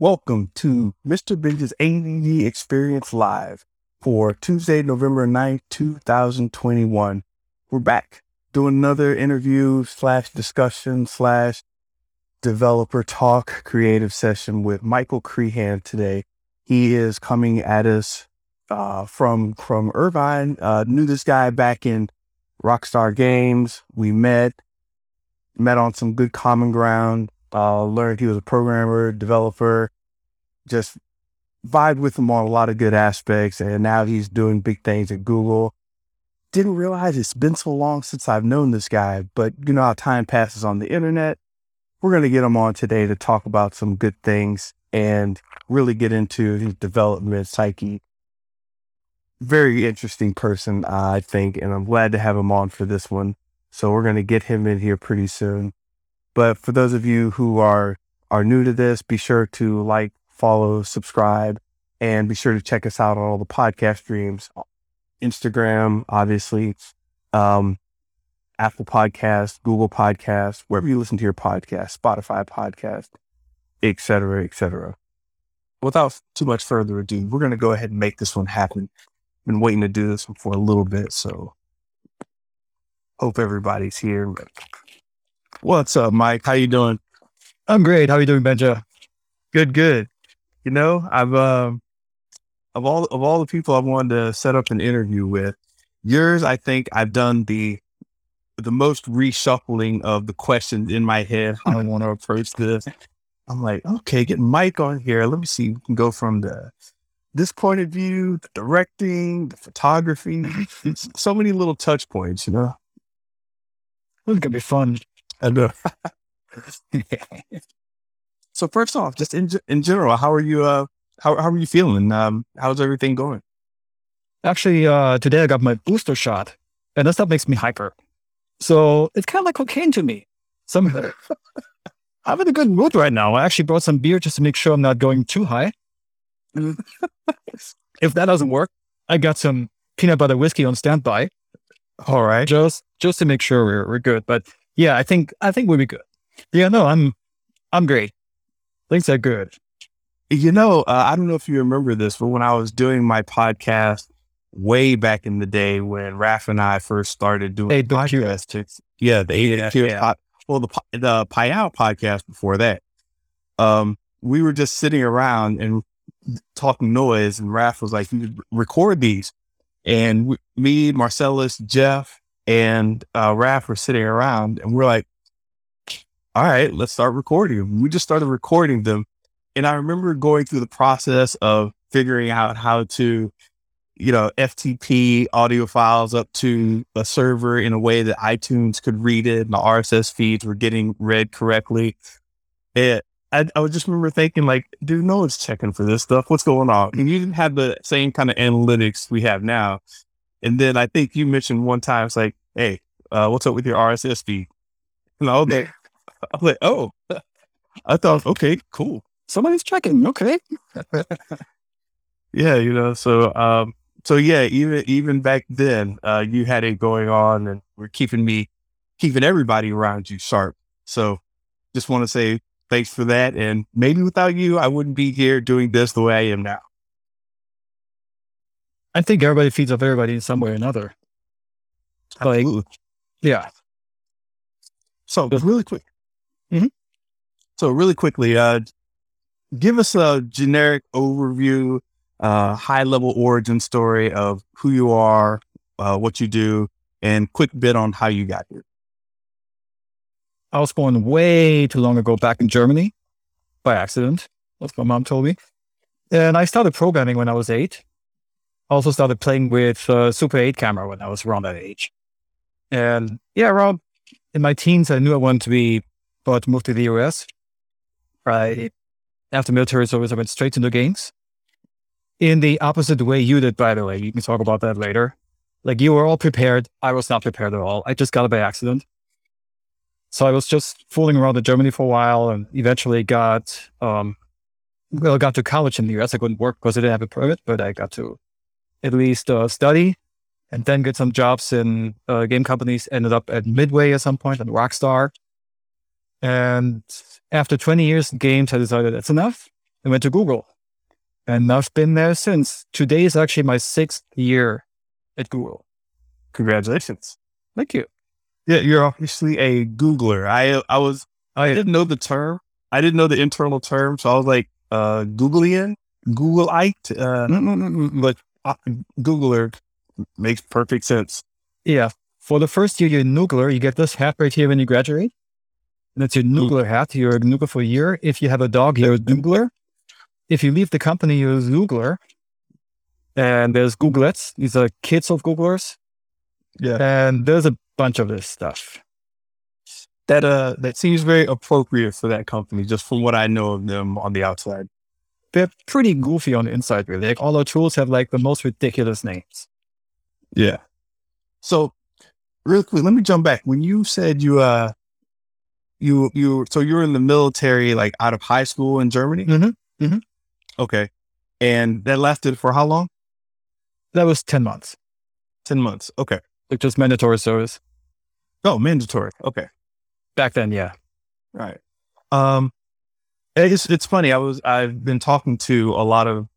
Welcome to Mr. Binge's ADD Experience Live for Tuesday, November 9th, 2021. We're back doing another interview slash discussion slash developer talk creative session with Michael Crehan today. He is coming at us uh, from from Irvine. Uh, knew this guy back in Rockstar Games. We met, met on some good common ground. Uh, learned he was a programmer, developer. Just vibed with him on a lot of good aspects, and now he's doing big things at Google. Didn't realize it's been so long since I've known this guy, but you know how time passes on the internet. We're going to get him on today to talk about some good things and really get into his development psyche. Very interesting person, I think, and I'm glad to have him on for this one. So we're going to get him in here pretty soon. But for those of you who are are new to this, be sure to like, follow, subscribe, and be sure to check us out on all the podcast streams, Instagram, obviously, um, Apple Podcast, Google Podcast, wherever you listen to your podcast, Spotify podcast, et cetera, et cetera. Without too much further ado, we're going to go ahead and make this one happen. Been waiting to do this one for a little bit, so hope everybody's here. What's up, Mike? How you doing? I'm great. How are you doing, Benja? Good, good. You know, I've um of all of all the people I've wanted to set up an interview with, yours, I think I've done the the most reshuffling of the questions in my head, how I want to approach this. I'm like, okay, get Mike on here. Let me see. We can go from the this point of view, the directing, the photography, so many little touch points, you know. This is gonna be fun. Know. so first off, just in in general, how are you? Uh, how how are you feeling? Um, how's everything going? Actually, uh, today I got my booster shot, and that stuff makes me hyper. So it's kind of like cocaine to me. Somehow, I'm in a good mood right now. I actually brought some beer just to make sure I'm not going too high. if that doesn't work, I got some peanut butter whiskey on standby. All right, just just to make sure we're we're good. But yeah, I think I think we'll be good. Yeah, no, I'm I'm great. Things are good. You know, uh, I don't know if you remember this, but when I was doing my podcast way back in the day when Raf and I first started doing hey, podcasts, yeah, the yeah, yeah. Pod, well, the the Payal podcast before that, um, we were just sitting around and talking noise, and Raf was like, "You record these," and we, me, Marcellus, Jeff, and uh, Raf were sitting around, and we're like, "All right, let's start recording them." We just started recording them, and I remember going through the process of figuring out how to you know, FTP audio files up to a server in a way that iTunes could read it and the RSS feeds were getting read correctly. It, I, I just remember thinking like, dude, no one's checking for this stuff. What's going on? And you didn't have the same kind of analytics we have now. And then I think you mentioned one time, it's like, hey, uh, what's up with your RSS feed? And I was like, I was like, oh, I thought, okay, cool. Somebody's checking. Okay. yeah, you know, so um, so yeah, even even back then, uh, you had it going on, and we're keeping me, keeping everybody around you sharp. So, just want to say thanks for that. And maybe without you, I wouldn't be here doing this the way I am now. I think everybody feeds off everybody in some way or another. Absolutely. Like, yeah. So really quick. Mm-hmm. So really quickly, uh, give us a generic overview uh, high level origin story of who you are, uh, what you do, and quick bit on how you got here. I was born way too long ago back in Germany by accident. That's what my mom told me. And I started programming when I was eight. I also started playing with uh, Super 8 camera when I was around that age. And yeah, around in my teens, I knew I wanted to be, about to move to the US. Right after military service, I went straight into games in the opposite way you did, by the way. You can talk about that later. Like you were all prepared. I was not prepared at all. I just got it by accident. So I was just fooling around in Germany for a while and eventually got, um, well, I got to college in the US. I couldn't work because I didn't have a permit, but I got to at least uh, study and then get some jobs in uh, game companies. Ended up at Midway at some point and Rockstar. And after 20 years in games, I decided that's enough. and went to Google. And I've been there since. Today is actually my sixth year at Google. Congratulations. Thank you. Yeah, you're obviously a Googler. I I was I didn't know the term. I didn't know the internal term, so I was like uh Googleian, Googleite, uh, but uh, Googler makes perfect sense. Yeah. For the first year you're a Noogler, you get this hat right here when you graduate. And that's your Noogler hat. You're a Noogler for a year. If you have a dog, you're a Noogler. If you leave the company, you're a Zoogler. And there's Googlets. These are kids of Googlers. Yeah. And there's a bunch of this stuff. That uh that seems very appropriate for that company, just from what I know of them on the outside. They're pretty goofy on the inside, really. Like all our tools have like the most ridiculous names. Yeah. So real quick, let me jump back. When you said you uh you you so you were in the military like out of high school in Germany? Mm-hmm. Okay. And that lasted for how long? That was 10 months. 10 months. Okay. Like just mandatory service. Oh, mandatory. Okay. Back then, yeah. Right. Um it's it's funny. I was I've been talking to a lot of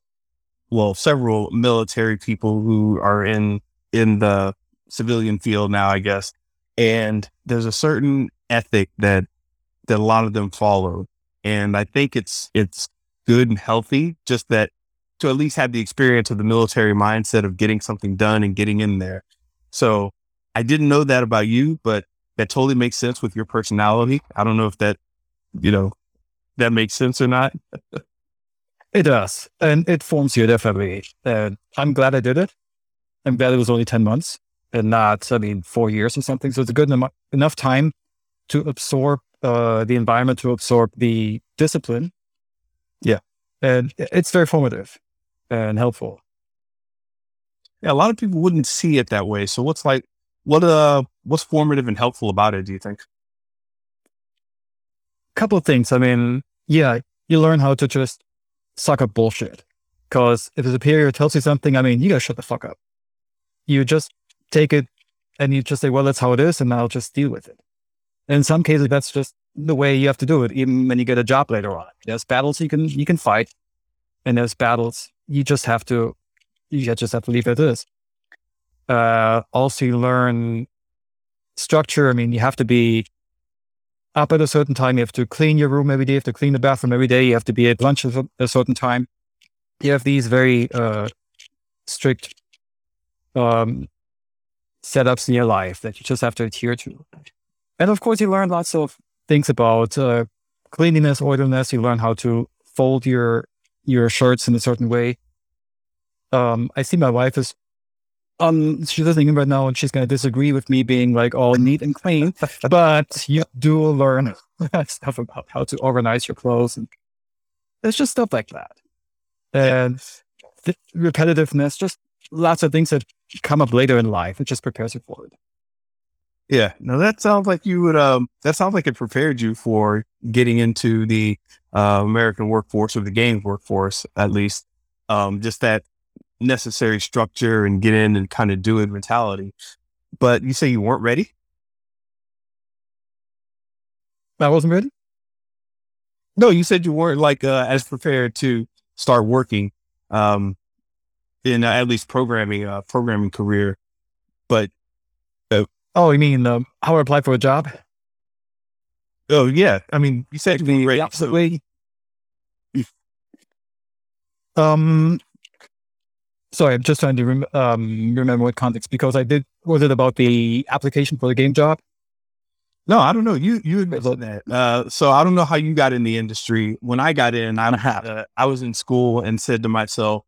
well, several military people who are in in the civilian field now, I guess. And there's a certain ethic that that a lot of them follow. And I think it's it's good and healthy, just that to at least have the experience of the military mindset of getting something done and getting in there. So I didn't know that about you, but that totally makes sense with your personality. I don't know if that, you know, that makes sense or not. It does. And it forms you definitely. And I'm glad I did it. I'm glad it was only 10 months and not, I mean, four years or something. So it's a good em- enough time to absorb uh, the environment, to absorb the discipline. Yeah. And it's very formative and helpful. Yeah, a lot of people wouldn't see it that way. So what's like what uh what's formative and helpful about it, do you think? couple of things. I mean, yeah, you learn how to just suck up bullshit. Because if a superior tells you something, I mean, you gotta shut the fuck up. You just take it and you just say, well, that's how it is, and I'll just deal with it. And in some cases, that's just the way you have to do it, even when you get a job later on. There's battles you can you can fight, and there's battles you just have to you just have to leave it as. Uh, also, you learn structure. I mean, you have to be up at a certain time. You have to clean your room every day. You have to clean the bathroom every day. You have to be at lunch at a certain time. You have these very uh, strict um, setups in your life that you just have to adhere to. And of course, you learn lots of things about uh, cleanliness, orderliness. You learn how to fold your your shirts in a certain way. Um, I see my wife is um she's listening right now and she's gonna disagree with me being like all neat and clean, but you do learn stuff about how to organize your clothes and it's just stuff like that. And repetitiveness, just lots of things that come up later in life. It just prepares you for it. Yeah. No, that sounds like you would um that sounds like it prepared you for getting into the uh, American workforce or the games workforce, at least. Um, just that necessary structure and get in and kind of do it mentality. But you say you weren't ready? I wasn't ready. No, you said you weren't like uh, as prepared to start working um, in uh, at least programming uh, programming career. But Oh, you mean um, how I apply for a job? oh yeah, I mean you said the great. opposite way. Um, sorry, I'm just trying to rem- um, remember what context because I did. Was it about the application for the game job? No, I don't know. You you had mentioned that. Uh, so I don't know how you got in the industry. When I got in, I don't have uh, I was in school and said to myself,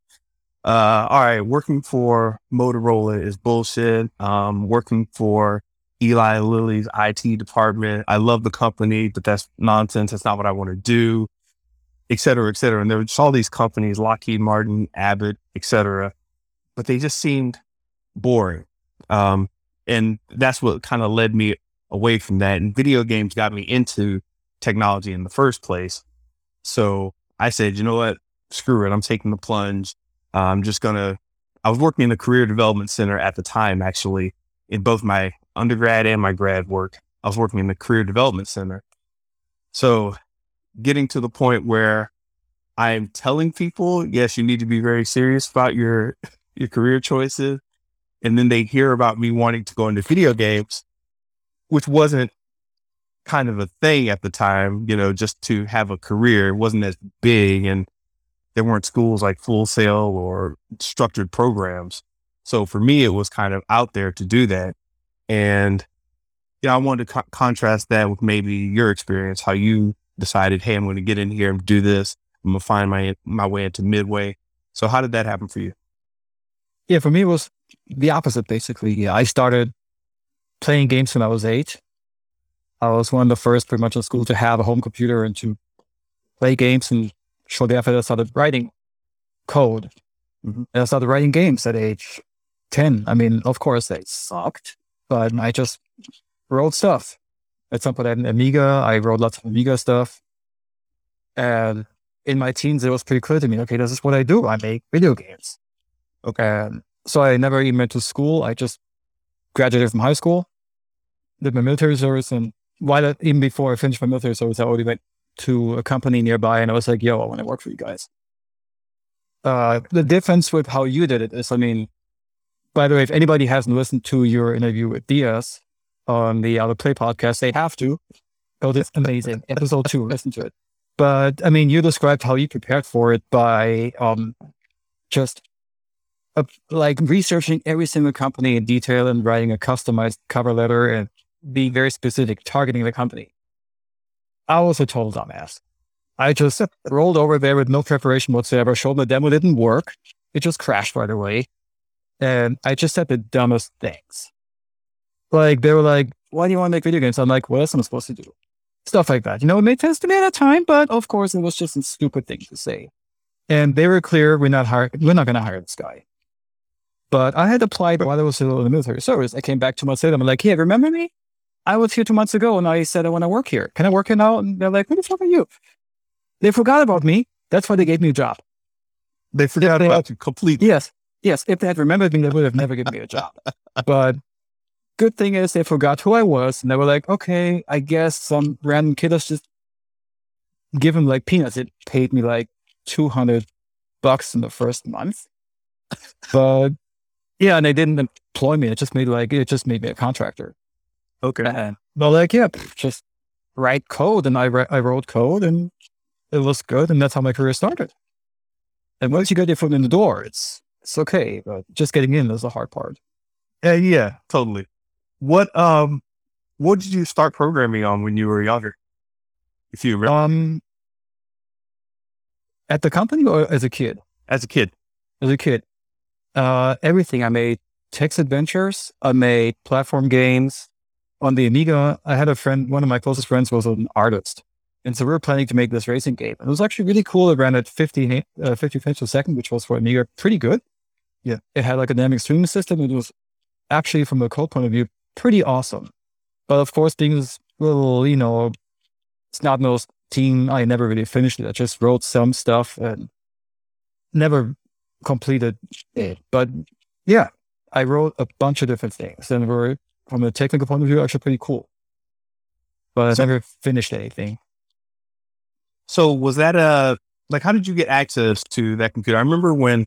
uh, "All right, working for Motorola is bullshit. Um, working for Eli Lilly's IT department, I love the company, but that's nonsense. That's not what I want to do." Et cetera, et cetera. And there were just all these companies, Lockheed Martin, Abbott, et cetera, but they just seemed boring. Um, and that's what kind of led me away from that. And video games got me into technology in the first place. So I said, you know what? Screw it. I'm taking the plunge. I'm just going to, I was working in the career development center at the time, actually, in both my undergrad and my grad work. I was working in the career development center. So getting to the point where I'm telling people, yes, you need to be very serious about your your career choices. And then they hear about me wanting to go into video games, which wasn't kind of a thing at the time, you know, just to have a career. It wasn't as big and there weren't schools like Full Sail or structured programs. So for me, it was kind of out there to do that. And yeah, I wanted to co- contrast that with maybe your experience, how you decided, hey, I'm going to get in here and do this. I'm going to find my my way into Midway. So how did that happen for you? Yeah, for me, it was the opposite, basically. Yeah, I started playing games when I was eight. I was one of the first pretty much in school to have a home computer and to play games. And shortly after I started writing code. Mm-hmm. And I started writing games at age 10. I mean, of course, they sucked, but I just wrote stuff. At some point, I had an Amiga. I wrote lots of Amiga stuff. And in my teens, it was pretty clear to me okay, this is what I do. I make video games. Okay. And so I never even went to school. I just graduated from high school, did my military service, and while even before I finished my military service, I already went to a company nearby, and I was like, "Yo, I want to work for you guys." Uh, the difference with how you did it is, I mean, by the way, if anybody hasn't listened to your interview with Diaz on the Out of Play podcast, they have to. Oh, this amazing episode two. Listen to it. But I mean, you described how you prepared for it by um, just uh, like researching every single company in detail and writing a customized cover letter and being very specific, targeting the company. I was a total dumbass. I just rolled over there with no preparation whatsoever, showed the demo didn't work. It just crashed right away. And I just said the dumbest things. Like, they were like, why do you want to make video games? I'm like, what else am I supposed to do? Stuff like that. You know, it made sense to me at that time, but of course, it was just a stupid thing to say. And they were clear, we're not hire, we're not going to hire this guy. But I had applied while I was still in the military service. I came back two months later. I'm like, hey, remember me? I was here two months ago and I said I want to work here. Can I work here now? And they're like, who the fuck are you? They forgot about me. That's why they gave me a job. They forgot they, about you completely. Yes. Yes. If they had remembered me, they would have never given me a job. but good thing is they forgot who I was and they were like, okay, I guess some random kid has just give him like peanuts. It paid me like 200 bucks in the first month. but yeah, and they didn't employ me. It just made like, it just made me a contractor. Okay. And they're like, yeah, just write code. And I, re- I wrote code and it was good. And that's how my career started. And once you get your foot in the door, it's, it's okay. But just getting in is the hard part. Yeah, yeah, totally. What, um, what did you start programming on when you were younger? If you remember. Um, at the company or as a kid? As a kid. As a kid. Uh, everything. I made text adventures. I made platform games on the Amiga, I had a friend, one of my closest friends was an artist. And so we were planning to make this racing game. And it was actually really cool. It ran at 50, uh, 50 frames per second, which was for Amiga pretty good. Yeah. It had like a dynamic streaming system. It was actually, from a code point of view, pretty awesome. But of course, being this little, you know, it's not most team, I never really finished it. I just wrote some stuff and never completed it. But yeah, I wrote a bunch of different things and were from a technical point of view, actually pretty cool. But so, I never finished anything. So was that a like? How did you get access to that computer? I remember when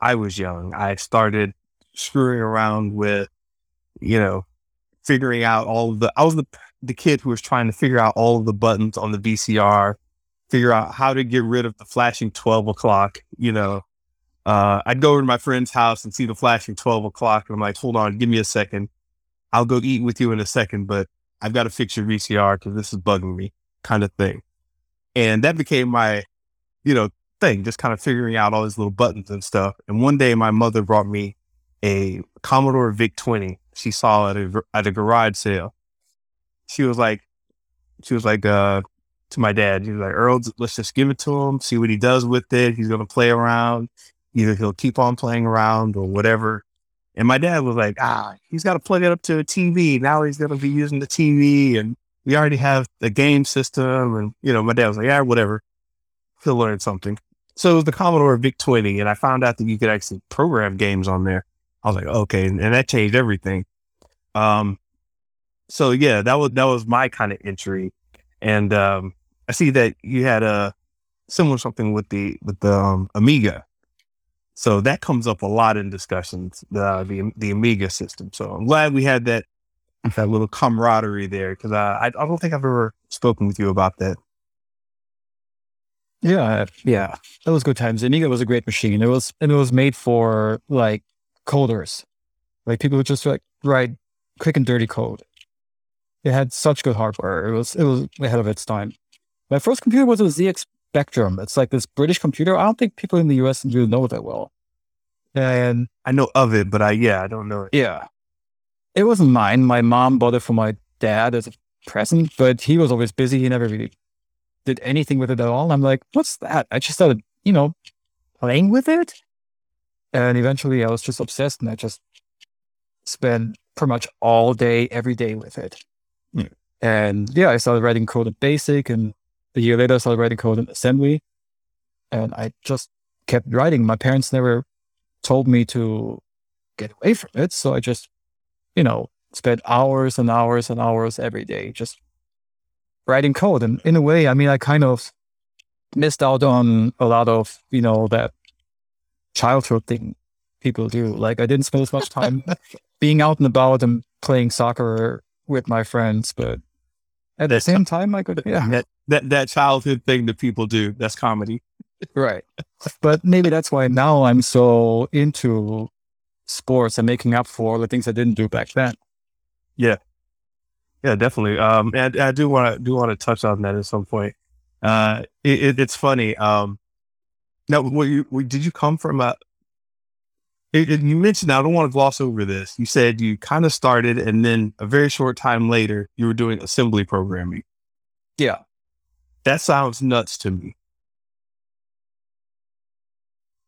I was young, I started screwing around with, you know, figuring out all of the. I was the the kid who was trying to figure out all of the buttons on the VCR, figure out how to get rid of the flashing twelve o'clock. You know, uh, I'd go over to my friend's house and see the flashing twelve o'clock, and I'm like, hold on, give me a second. I'll go eat with you in a second, but I've got to fix your VCR because this is bugging me, kind of thing. And that became my, you know, thing, just kind of figuring out all these little buttons and stuff. And one day, my mother brought me a Commodore VIC 20. She saw at a at a garage sale. She was like, she was like, uh, to my dad, he was like, Earl, let's just give it to him, see what he does with it. He's gonna play around. Either he'll keep on playing around or whatever. And my dad was like, ah, he's got to plug it up to a TV. Now he's going to be using the TV. And we already have the game system. And, you know, my dad was like, yeah, whatever. He'll learn something. So it was the Commodore VIC 20. And I found out that you could actually program games on there. I was like, okay. And, and that changed everything. Um, so yeah, that was, that was my kind of entry. And, um, I see that you had a, similar something with the with the um, Amiga. So that comes up a lot in discussions, the the the Amiga system. So I'm glad we had that that little camaraderie there because uh, I I don't think I've ever spoken with you about that. Yeah, yeah, that was good times. Amiga was a great machine. It was and it was made for like coders, like people who just like write quick and dirty code. It had such good hardware. It was it was ahead of its time. My first computer was a ZX Spectrum. It's like this British computer. I don't think people in the US really know that well. And I know of it, but I yeah, I don't know it. yeah, it wasn't mine. My mom bought it for my dad as a present, but he was always busy. He never really did anything with it at all. And I'm like, what's that? I just started, you know, playing with it. And eventually I was just obsessed and I just spent pretty much all day, every day with it. Hmm. And yeah, I started writing code in BASIC and a year later I started writing code in assembly. And I just kept writing. My parents never told me to get away from it. So I just, you know, spent hours and hours and hours every day just writing code. And in a way, I mean, I kind of missed out on a lot of, you know, that childhood thing people do. Like I didn't spend as much time being out and about and playing soccer with my friends, but at the same time, I could, yeah, That that that childhood thing that people do. That's comedy. right. But maybe that's why now I'm so into sports and making up for all the things I didn't do back then. Yeah. Yeah, definitely. Um, and I do want to do want to touch on that at some point. Uh, it, it, it's funny. Um, now, were you, were, did you come from a? It, it- you mentioned. I don't want to gloss over this. You said you kind of started, and then a very short time later, you were doing assembly programming. Yeah. That sounds nuts to me.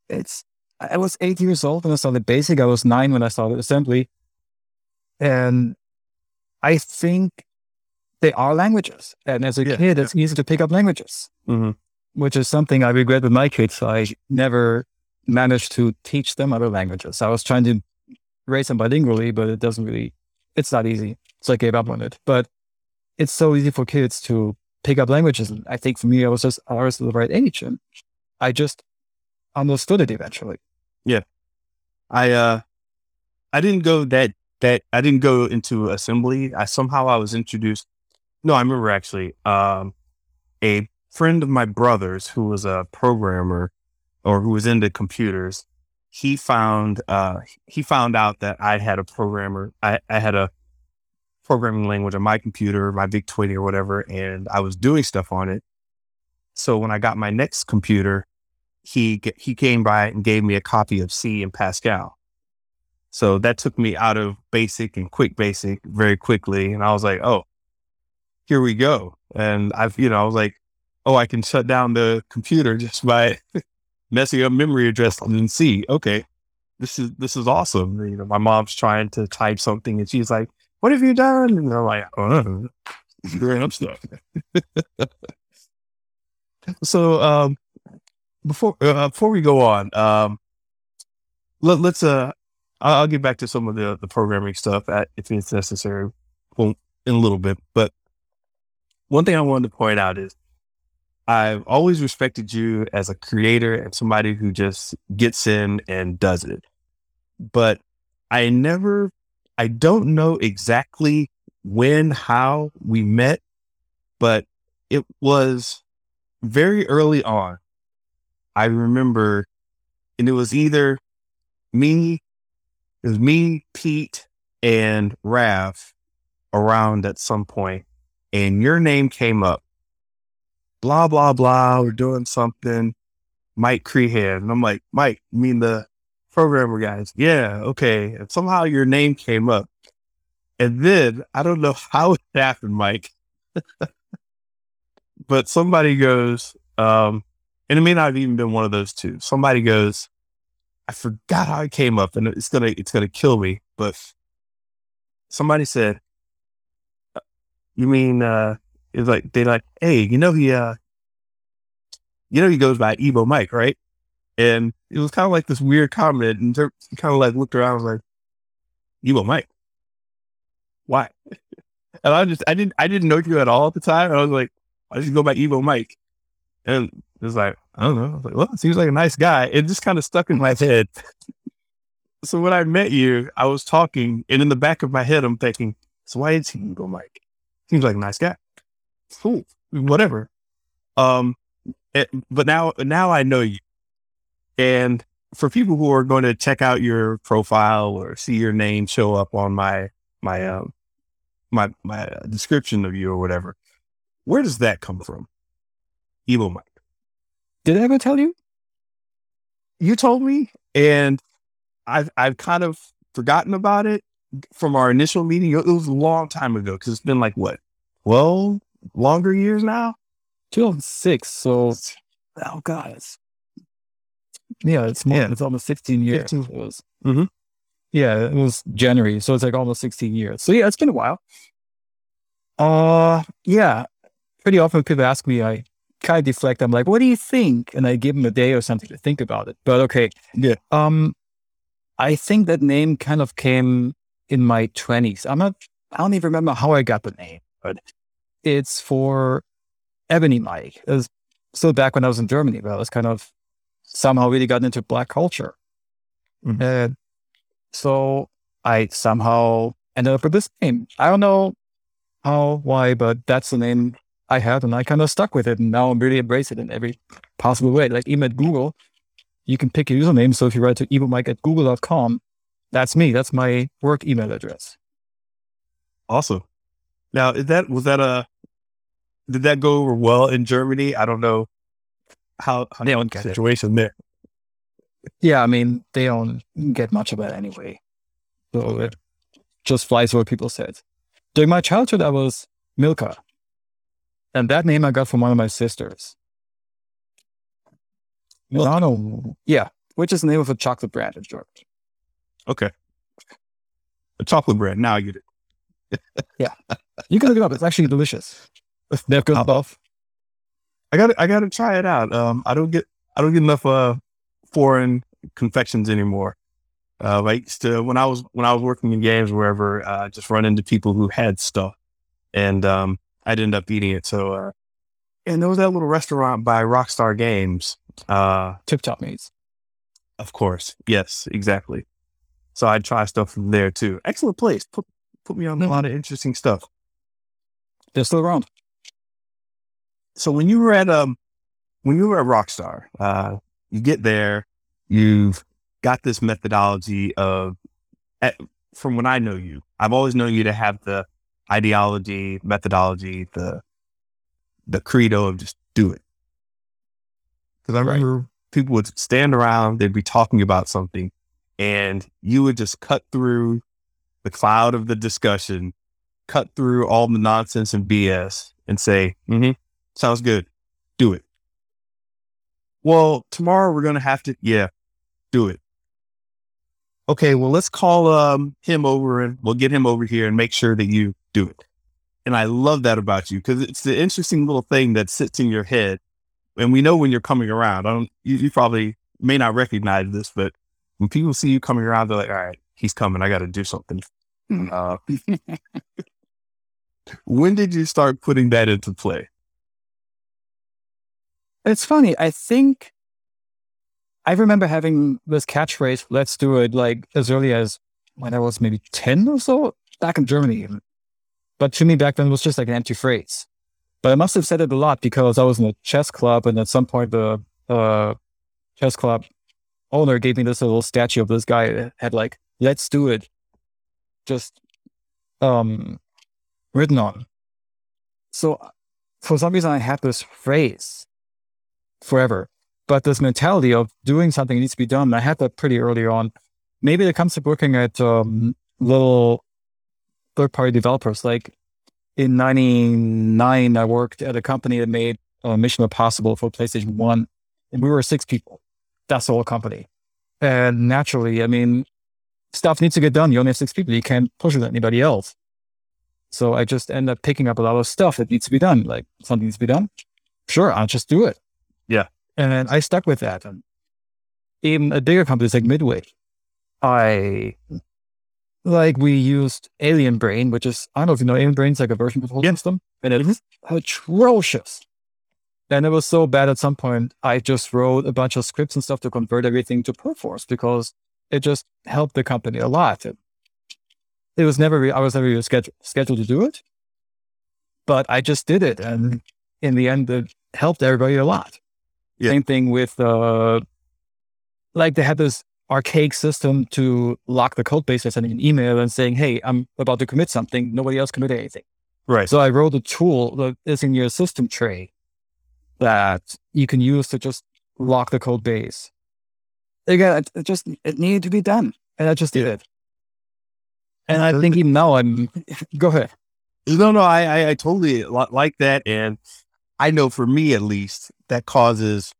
it's I was eight years old when I started basic. I was nine when I started assembly. And I think they are languages. And as a Yeah, kid, it's easy to pick up languages, Mhm. which is something I regret with my kids. I never managed to teach them other languages. I was trying to raise them bilingually, but it doesn't really, it's not easy. So I gave up on it. But it's so easy for kids to pick up languages. I think for me, I was just, I was the right age. And I just understood it eventually. Yeah. I uh, I didn't go that that I didn't go into assembly. I somehow I was introduced. No, I remember actually. Um, a friend of my brother's who was a programmer or who was into computers. He found uh he found out that I had a programmer. I, I had a programming language on my computer, my VIC twenty or whatever, and I was doing stuff on it. So when I got my next computer, he he came by and gave me a copy of C and Pascal. So that took me out of basic and quick basic very quickly, and I was like, "Oh, here we go." And I've you know I was like, "Oh, I can shut down the computer just by messing up memory addresses in C, Okay, this is this is awesome. You know, my mom's trying to type something, and she's like, "What have you done?" And I'm like, "Oh, screwing up stuff." so um, before uh, before we go on, um, let, let's uh, I'll, I'll get back to some of the the programming stuff at, if it's necessary, in a little bit. But one thing I wanted to point out is I've always respected you as a creator and somebody who just gets in and does it. But I never, I don't know exactly when, how we met, but it was very early on. I remember, and it was either me, it was me, Pete, and Raf around at some point, and your name came up. Blah, blah, blah. We're doing something. Mike Crehan. And I'm like, Mike, you mean the programmer guys? Yeah, okay. And somehow your name came up. And then I don't know how it happened, Mike. but somebody goes, um, and it may not have even been one of those two. Somebody goes, I forgot how it came up, and it's gonna it's gonna kill me. But somebody said, "Uh, "You mean uh, it's like they like, hey, you know he uh, you know he goes by Evil Mike, right?" And it was kind of like this weird comment, and kind of like looked around, and was like, "Evil Mike, why?" And I just I didn't I didn't know you at all at the time. I was like, I just go by Evil Mike. And It's like, I don't know. I was like, well, it seems like a nice guy. It just kind of stuck in my head. so when I met you, I was talking, and in the back of my head, I'm thinking, so why is he Evil Mike? Seems like a nice guy. Cool. Whatever. Um, it, but now, now I know you. And for people who are going to check out your profile or see your name show up on my, my, um, my, my description of you or whatever, where does that come from? Evil Mike. Did I ever tell you? You told me, and I've I've kind of forgotten about it from our initial meeting. It was a long time ago because it's been like what, well, longer years now. 2006. So, oh god, it's, yeah, it's more. Yeah. It's almost 16 years. 15. It was. Mhm. Yeah, it was January, so it's like almost 16 years. So yeah, it's been a while. Uh, yeah. Pretty often people ask me, I kind of deflect. I'm like, "What do you think?" And I give them a day or something to think about it. But okay, Yeah. Um, I think that name kind of came in my 20s. I'm not. I don't even remember how I got the name, but it's for Ebony Mike. It was still back when I was in Germany, but I was kind of somehow really got into black culture. Mhm. And so I somehow ended up with this name. I don't know how, why, but that's the name I had and I kind of stuck with it. And now I'm really embrace it in every possible way. Like even at Google, you can pick your username. So if you write to evilmike at google.com, that's me. That's my work email address. Awesome. Now, is that was that a did that go over well in Germany? I don't know how, how They don't get it. situation there. Yeah, I mean, they don't get much of it anyway. So it just flies over people's heads. During my childhood, I was Milka. And that name I got from one of my sisters. Milano. Yeah, which is the name of a chocolate brand in Germany. Okay. A chocolate brand. Now I get it. You can look it up. It's actually delicious. Good Oh. stuff. I got I got to try it out. Um, I don't get I don't get enough uh foreign confections anymore. Uh, I used to when I was when I was working in games or wherever, uh, just run into people who had stuff, and um, I'd end up eating it. So, uh, and there was that little restaurant by Rockstar Games. Uh, Tip top meats. of course, yes, exactly. So I'd try stuff from there too. Excellent place. Put put me on a Mhm. lot of interesting stuff. They're still around. so when you were at um when you were at Rockstar, uh, you get there, you've got this methodology of at, from when I know you, I've always known you to have the ideology, methodology, the the credo of just do it. Because I Right. remember people would stand around, they'd be talking about something, and you would just cut through the cloud of the discussion, cut through all the nonsense and BS, and say, mm-hmm, Sounds good. Do it. Well, tomorrow we're gonna have to yeah, do it. Okay, well let's call um him over and we'll get him over here and make sure that you do it. And I love that about you because it's the interesting little thing that sits in your head. And we know when you're coming around. I don't you, you probably may not recognize this, but when people see you coming around, they're like, all right, he's coming, I gotta do something. Uh, when did you start putting that into play? It's funny. I think I remember having this catchphrase, let's do it, like as early as when I was maybe 10 or so, back in Germany. even. But to me back then, it was just like an empty phrase. But I must have said it a lot because I was in a chess club, and at some point, the uh, chess club owner gave me this little statue of this guy that had like, let's do it, just um, written on. So for some reason, I had this phrase forever. But this mentality of doing something needs to be done, I had that pretty early on. Maybe it comes to working at um, little third party developers. Like in 99, I worked at a company that made uh, Mission Impossible for PlayStation 1, and we were six people. That's the whole company. And naturally, I mean, stuff needs to get done. You only have six people. You can't push it to anybody else. So I just end up picking up a lot of stuff that needs to be done. Like something needs to be done. Sure, I'll just do it. Yeah. And I stuck with that. And even at bigger companies like Midway, I like we used Alien Brain, which is I don't know if you know Alien Brain's like a version control Yeah. system, and mm-hmm. it is atrocious. And it was so bad at some point, I just wrote a bunch of scripts and stuff to convert everything to Perforce because it just helped the company a lot. It, it was never, re- I was never really scheduled, scheduled to do it, but I just did it. And in the end, it helped everybody a lot. Yeah. Same thing with, uh, like they had this archaic system to lock the code base by sending an email and saying, Hey, I'm about to commit something. Nobody else committed anything. Right. So I wrote a tool that is in your system tray that you can use to just lock the code base. Again, it, it just it needed to be done, and I just did it. And I think even now I'm. Go ahead. No, no, I, I, I totally like that. And I know for me, at least, that causes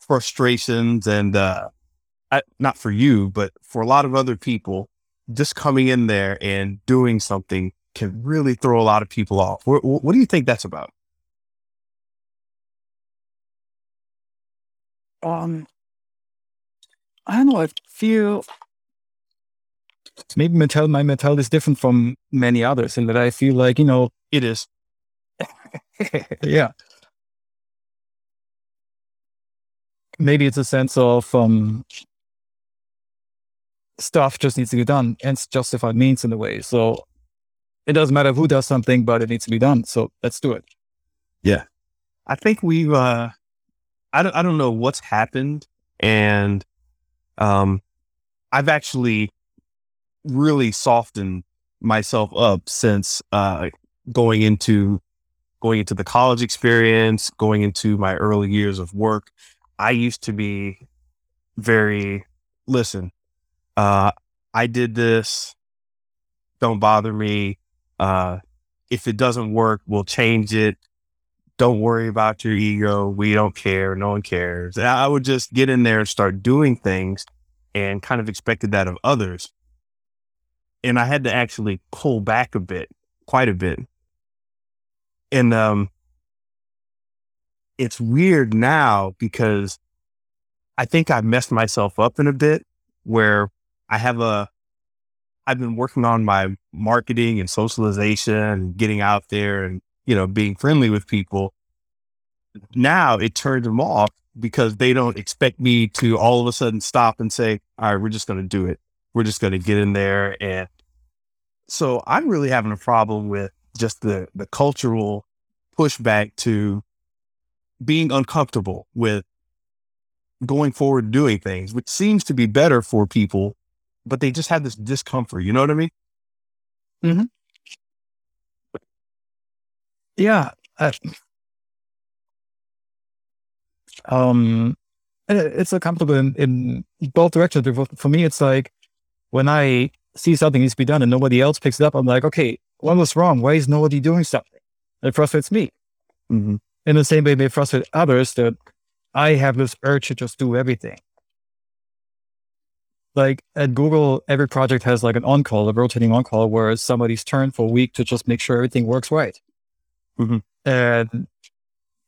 frustrations and, uh, I, not for you, but for a lot of other people, just coming in there and doing something can really throw a lot of people off. What, what do you think that's about? Um, I don't know. I feel maybe mental, my mentality is different from many others in that I feel like you know It is. yeah. Maybe it's a sense of um, stuff just needs to be done and justified means in a way. So it doesn't matter who does something, but it needs to be done. So let's do it. Yeah. I think we've, uh, I don't, I don't know what's happened. And, um, I've actually really softened myself up since, uh, going into, going into the college experience, going into my early years of work. I used to be very, listen, uh, I did this. Don't bother me. Uh, if it doesn't work, we'll change it don't worry about your ego. We don't care. No one cares. I would just get in there and start doing things and kind of expected that of others. And I had to actually pull back a bit, quite a bit. And um, it's weird now because I think I messed myself up in a bit where I have a, I've been working on my marketing and socialization and getting out there and you know, being friendly with people. Now it turns them off because they don't expect me to all of a sudden stop and say, all right, we're just going to do it. We're just going to get in there. And so I'm really having a problem with just the, the cultural pushback to being uncomfortable with going forward doing things, which seems to be better for people, but they just have this discomfort. You know what I mean? Yeah. Uh, um, it's uncomfortable in, in both directions. For me, it's like when I see something needs to be done and nobody else picks it up, I'm like, okay, what was wrong? Why is nobody doing something? It frustrates me. Mm-hmm. In the same way, they frustrate others that I have this urge to just do everything. Like at Google, every project has like an on call, a rotating on call, where it's somebody's turn for a week to just make sure everything works right. Mhm. And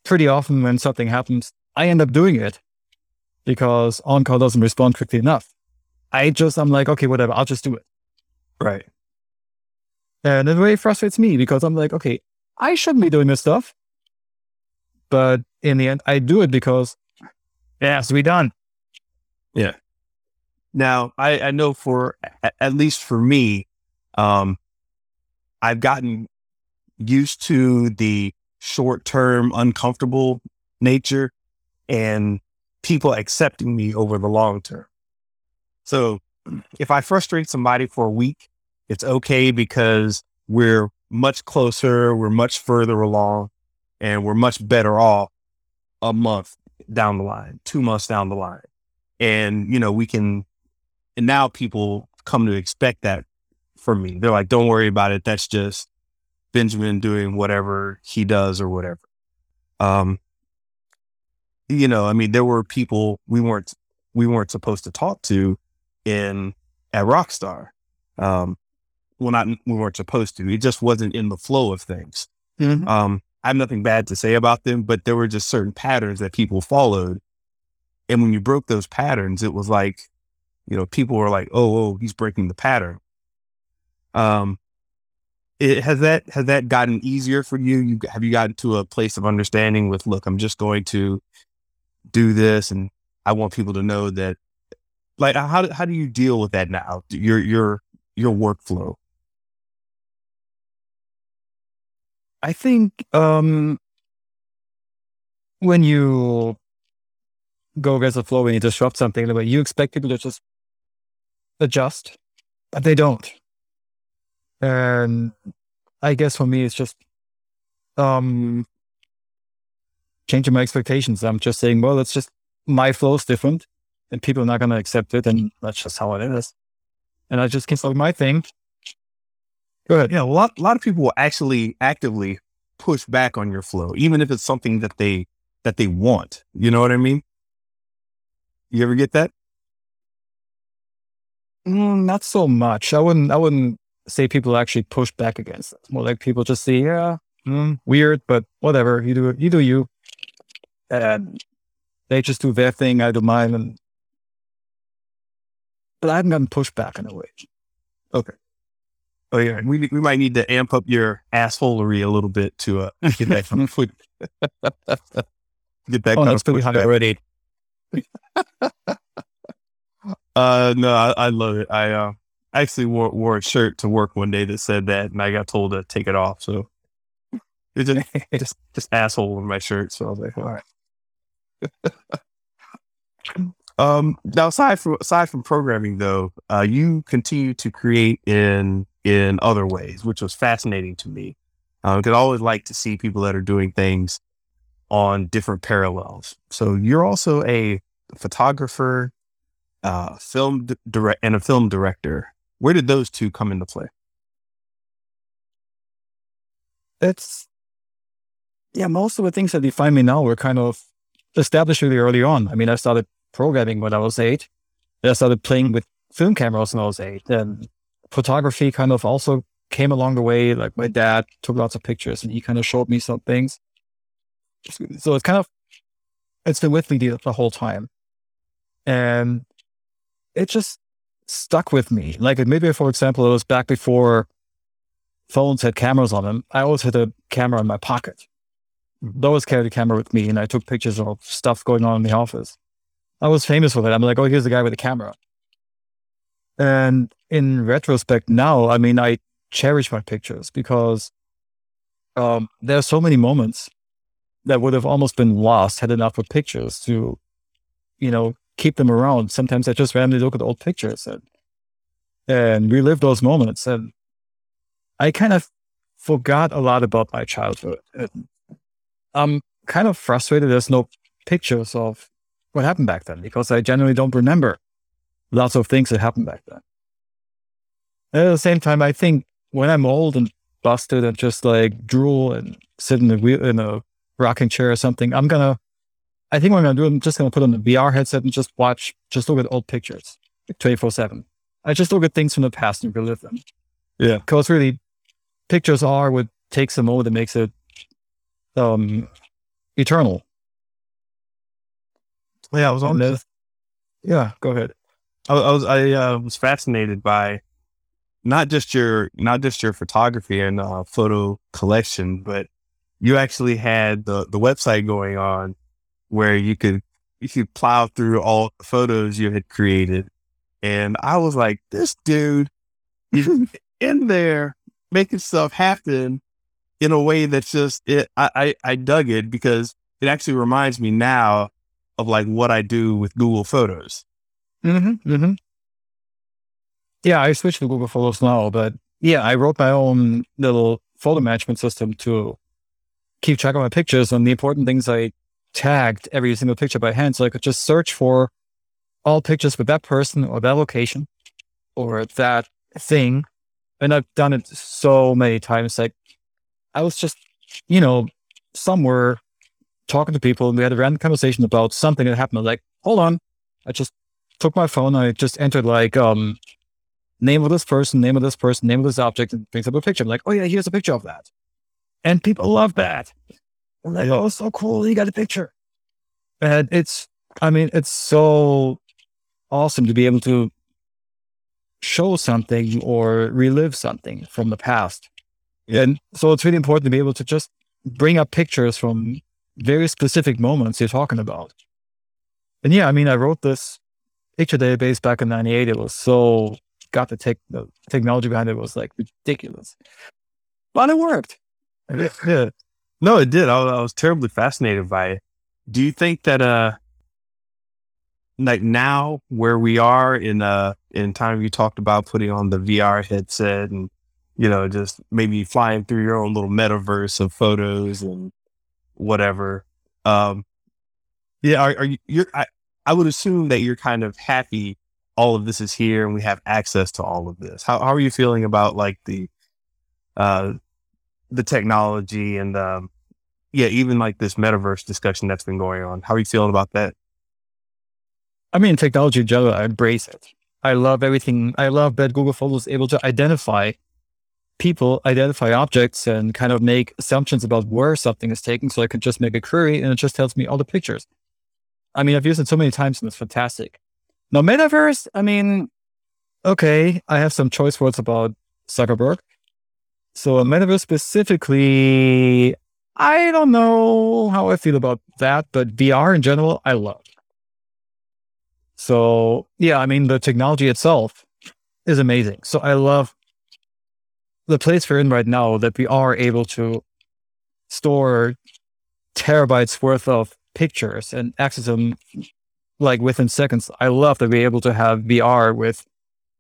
pretty often when something happens, I end up doing it because on call doesn't respond quickly enough. I just, I'm like, okay, whatever, I'll just do it. Right. And it really frustrates me because I'm like, okay, I shouldn't be doing this stuff. But in the end, I do it because it has to be done. Yeah. Now, I, I know for at least for me, um, I've gotten used to the short term uncomfortable nature and people accepting me over the long term. So if I frustrate somebody for a week, it's okay because we're much closer, we're much further along, and we're much better off a month down the line, two months down the line. And, you know, we can and now people come to expect that from me. They're like, don't worry about it. That's just Benjamin doing whatever he does or whatever. Um, you know, I mean, there were people we weren't, we weren't supposed to talk to in at Rockstar. Um, well, not, we weren't supposed to, it just wasn't in the flow of things. Um, I have nothing bad to say about them, but there were just certain patterns that people followed. And when you broke those patterns, it was like, you know, people were like, oh, oh, he's breaking the pattern. Um, it, has that has that gotten easier for you? You have you gotten to a place of understanding with look, I'm just going to do this, and I want people to know that. Like, how how do you deal with that now? Your your your workflow. I think um, when you go against the flow, when you disrupt something, the way you expect people to just adjust, but they don't. And I guess for me, it's just um, changing my expectations. I'm just saying, well, it's just my flow is different, and people are not going to accept it, and that's just how it is. And I just keep like my thing, Go ahead. Yeah, a lot, a lot of people will actually actively push back on your flow, even if it's something that they that they want. You know what I mean? You ever get that? Mm, not so much. I wouldn't. I wouldn't say people actually push back against it. More like people just say, "Yeah, mm, weird, but whatever. You do. You do you." And they just do their thing. I do mine, and but I haven't gotten pushback in a way. Okay. Oh yeah, we we might need to amp up your assholery a little bit to uh, get that from foot. get that. Oh, pretty high already. uh, no, I, I, love it. I uh, I actually wore wore a shirt to work one day that said that, and I got told to take it off. So it's just just just asshole on my shirt. So I was like, all right. um, now aside from aside from programming, though, uh, you continue to create in in other ways, which was fascinating to me. Because um, I always like to see people that are doing things on different parallels. So you're also a photographer, uh, film direct, and a film director. Where did those two come into play? It's yeah, most of the things that define me now were kind of established really early on. I mean, I started programming when I was eight. I started playing with film cameras when I was eight, and photography kind of also came along the way. Like my dad took lots of pictures and he kind of showed me some things. So it's kind of, it's been with me the, the whole time. And it just stuck with me. Like maybe, for example, it was back before phones had cameras on them. I always had a camera in my pocket. I always carried a camera with me and I took pictures of stuff going on in the office. I was famous for that. I'm like, oh, here's the guy with the camera. And in retrospect now, I mean, I cherish my pictures because um, there are so many moments that would have almost been lost had enough of pictures to, you know, keep them around. Sometimes I just randomly look at old pictures and, and relive those moments. And I kind of forgot a lot about my childhood. And I'm kind of frustrated there's no pictures of what happened back then because I generally don't remember lots of things that happened back then. And at the same time, I think when I'm old and busted and just like drool and sit in a wheel, in a rocking chair or something, I'm gonna. I think what I'm gonna do, I'm just gonna put on the VR headset and just watch, just look at old pictures, twenty four seven. I just look at things from the past and relive them. Yeah, because really, pictures are what takes a moment that makes it um eternal. Yeah, I was on this. Yeah, go ahead. I, I was I uh, was fascinated by not just your not just your photography and uh, photo collection, but you actually had the the website going on where you could you could plow through all the photos you had created, and I was like, this dude is in there making stuff happen in a way that's just it. I, I I dug it because it actually reminds me now of like what I do with Google Photos. Mm-hmm, mm-hmm. Yeah, I switched to Google Photos now, but yeah, I wrote my own little photo management system to keep track of my pictures and the important things I tagged every single picture by hand. So I could just search for all pictures with that person or that location or that thing. And I've done it so many times. Like I was just, you know, somewhere talking to people and we had a random conversation about something that happened. I was like, hold on. I just took my phone. I just entered like um, name of this person, name of this person, name of this object, and brings up a picture. I'm like, oh yeah, here's a picture of that. And people love that. I'm like, oh, so cool. You got a picture. And it's, I mean, it's so awesome to be able to show something or relive something from the past And so it's really important to be able to just bring up pictures from very specific moments you're talking about. And yeah, I mean, I wrote this picture database back in 98. It was so, got the, tech, the technology behind it was like ridiculous. But it worked. Yeah. No, it did. I, I was terribly fascinated by it. Do you think that, uh, like now where we are in uh in time you talked about putting on the VR headset and you know just maybe flying through your own little metaverse of photos and whatever um yeah are, are you you're I, I would assume that you're kind of happy all of this is here and we have access to all of this how, how are you feeling about like the uh the technology and um yeah even like this metaverse discussion that's been going on how are you feeling about that I mean, technology in general, I embrace it. I love everything. I love that Google Photos is able to identify people, identify objects, and kind of make assumptions about where something is taken. So I can just make a query and it just tells me all the pictures. I mean, I've used it so many times and it's fantastic. Now, metaverse, I mean, okay, I have some choice words about Zuckerberg. So, a metaverse specifically, I don't know how I feel about that, but VR in general, I love. So yeah, I mean, the technology itself is amazing. So I love the place we're in right now that we are able to store terabytes worth of pictures and access them like within seconds. I love that we're able to have VR with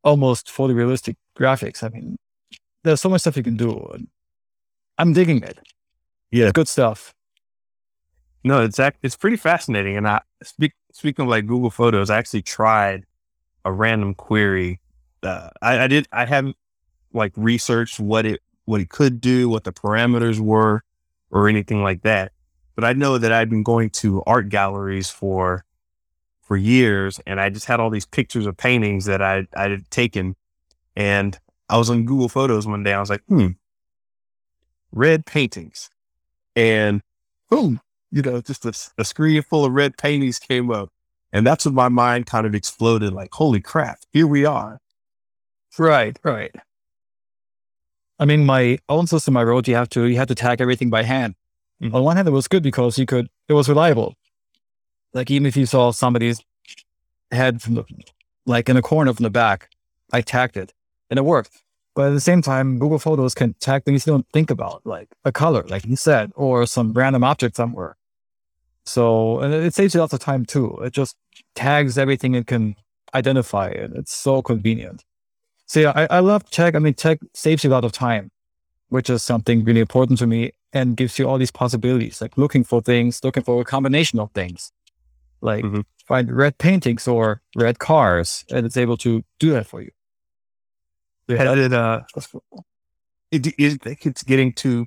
almost fully realistic graphics. I mean, there's so much stuff you can do. I'm digging it. Yeah. It's good stuff. No, it's act, it's pretty fascinating. And I speak speaking of like Google Photos, I actually tried a random query. Uh, I, I did I haven't like researched what it what it could do, what the parameters were, or anything like that. But I know that I'd been going to art galleries for for years, and I just had all these pictures of paintings that I I had taken, and I was on Google Photos one day. I was like, hmm, red paintings, and boom, you know, just a, a screen full of red paintings came up. And that's when my mind kind of exploded like, holy crap, here we are. Right, right. I mean, my own system I wrote, you have to you had to tag everything by hand. Mm-hmm. On one hand, it was good because you could it was reliable. Like even if you saw somebody's head from the like in a corner from the back, I tagged it and it worked. But at the same time, Google Photos can tag things you don't think about, like a color, like you said, or some random object somewhere. So and it saves you lots of time too. It just tags everything it can identify it. It's so convenient. So yeah, I, I love tech. I mean, tech saves you a lot of time, which is something really important to me and gives you all these possibilities, like looking for things, looking for a combination of things, like mm-hmm. find red paintings or red cars, and it's able to do that for you. Yeah, it, uh, it, it, it's getting to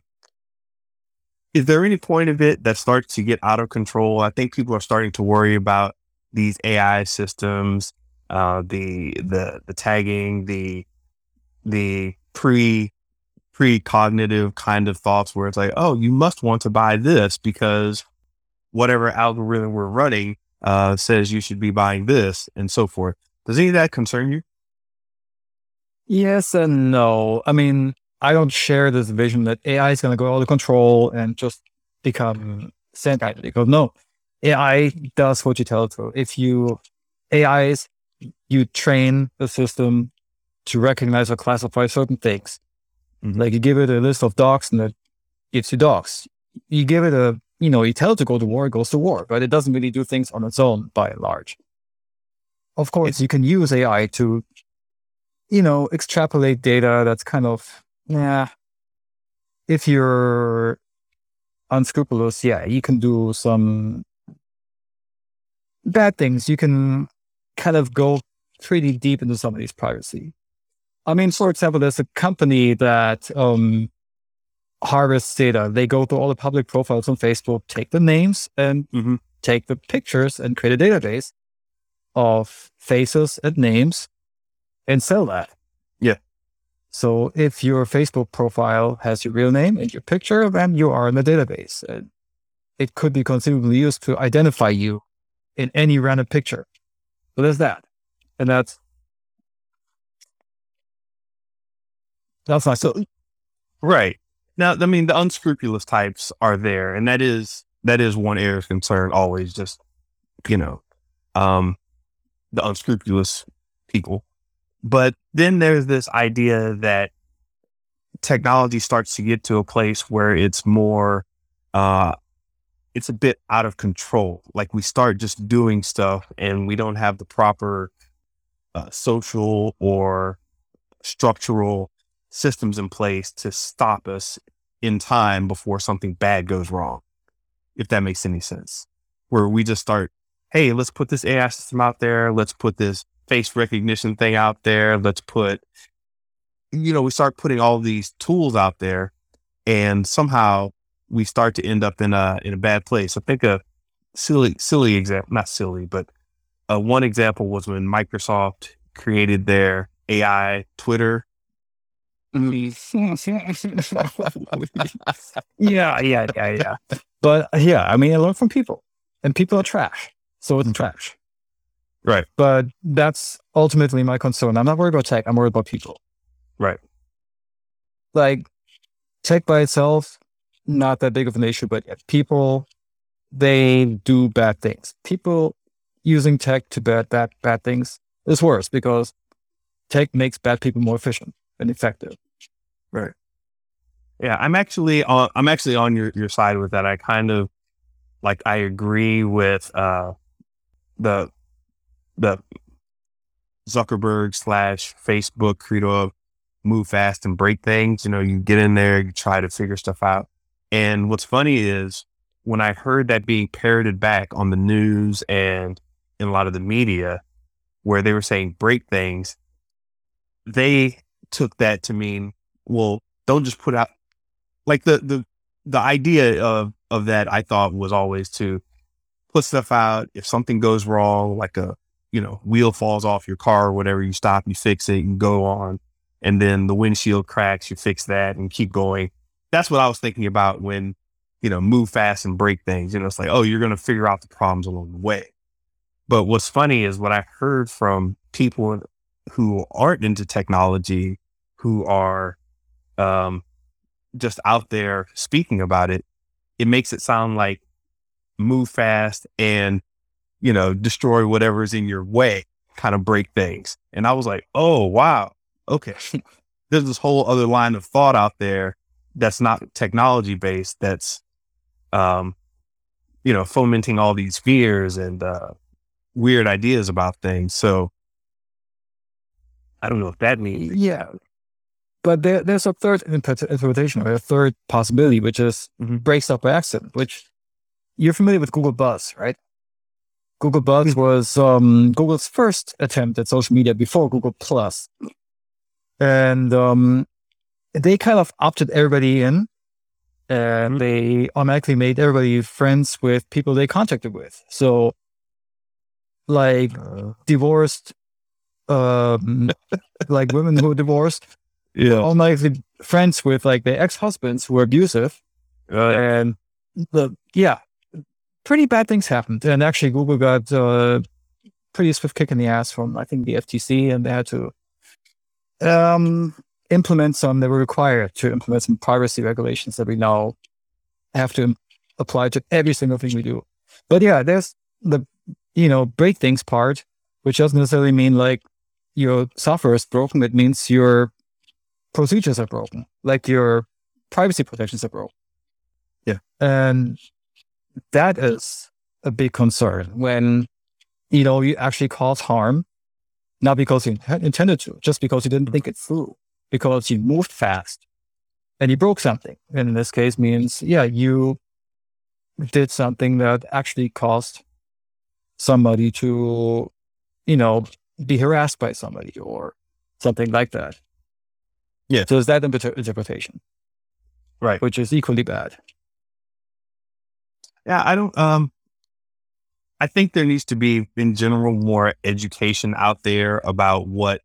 is there any point of it that starts to get out of control? I think people are starting to worry about these AI systems, uh, the the the tagging, the the pre pre-cognitive kind of thoughts where it's like, oh, you must want to buy this because whatever algorithm we're running uh, says you should be buying this and so forth. Does any of that concern you? Yes and no. I mean, I don't share this vision that AI is going to go out of control and just become sentient. Because no, AI does what you tell it to. If you AI is you train the system to recognize or classify certain things. Mm-hmm. Like you give it a list of dogs and it gives you dogs. You give it a, you know, you tell it to go to war, it goes to war, but it doesn't really do things on its own by and large. Of course, you can use AI to, you know, extrapolate data that's kind of yeah. If you're unscrupulous, yeah, you can do some bad things. You can kind of go pretty deep into somebody's privacy. I mean, for example, there's a company that um, harvests data. They go through all the public profiles on Facebook, take the names and mm-hmm. take the pictures and create a database of faces and names and sell that. Yeah. So if your Facebook profile has your real name and your picture, then you are in the database. And it could be conceivably used to identify you in any random picture. So there's that. And that's that's nice. So right. Now, I mean, the unscrupulous types are there, and that is that is one area of concern. Always, just you know, um, the unscrupulous people. But then there's this idea that technology starts to get to a place where it's more, uh, it's a bit out of control. Like we start just doing stuff, and we don't have the proper uh, social or structural systems in place to stop us in time before something bad goes wrong, if that makes any sense. Where we just start, hey, let's put this AI system out there. Let's put this face recognition thing out there. Let's put, you know, we start putting all these tools out there and somehow we start to end up in a, in a bad place. I think a silly, silly example, not silly, but uh, one example was when Microsoft created their AI Twitter. Mm-hmm. yeah, yeah, yeah, yeah. But uh, yeah, I mean, I learn from people, and people are trash, so it's mm-hmm. trash. Right. But that's ultimately my concern. I'm not worried about tech. I'm worried about people. Right. Like tech by itself, not that big of an issue, but people, they do bad things. People using tech to bad bad bad things is worse because tech makes bad people more efficient and effective. Right. Yeah, I'm actually on I'm actually on your, your side with that. I kind of like I agree with uh the the Zuckerberg slash Facebook credo of move fast and break things. You know, you get in there, you try to figure stuff out. And what's funny is when I heard that being parroted back on the news and in a lot of the media, where they were saying break things, they took that to mean, well, don't just put out like the the the idea of of that I thought was always to put stuff out. If something goes wrong, like a you know, wheel falls off your car or whatever, you stop, you fix it, and go on. And then the windshield cracks, you fix that and keep going. That's what I was thinking about when, you know, move fast and break things. You know, it's like, oh, you're going to figure out the problems along the way. But what's funny is what I heard from people who aren't into technology, who are um, just out there speaking about it, it makes it sound like move fast and you know, destroy whatever's in your way, kind of break things. And I was like, oh, wow. Okay. There's this whole other line of thought out there that's not technology based, that's, um, you know, fomenting all these fears and uh, weird ideas about things. So I don't know if that means. Yeah. But there, there's a third interpretation or a third possibility, which is mm-hmm. break stuff by accident, which you're familiar with Google Buzz, right? Google Buzz hmm. was um, Google's first attempt at social media before Google Plus, and um, they kind of opted everybody in, and hmm. they automatically made everybody friends with people they contacted with. So, like uh. divorced, um, like women who divorced, yeah, automatically friends with like their ex husbands who were abusive, uh, and the yeah, pretty bad things happened. And actually, Google got a uh, pretty swift kick in the ass from, I think, the FTC, and they had to um, implement some, they were required to implement some privacy regulations that we now have to apply to every single thing we do. But yeah, there's the, you know, break things part, which doesn't necessarily mean like your software is broken. It means your procedures are broken, like your privacy protections are broken. Yeah. And that is a big concern when you know you actually cause harm, not because you intended to, just because you didn't think it through, because you moved fast and you broke something. And in this case, means yeah, you did something that actually caused somebody to, you know, be harassed by somebody or something like that. Yeah. So is that interpretation? Right. Which is equally bad. Yeah, I don't. Um, I think there needs to be, in general, more education out there about what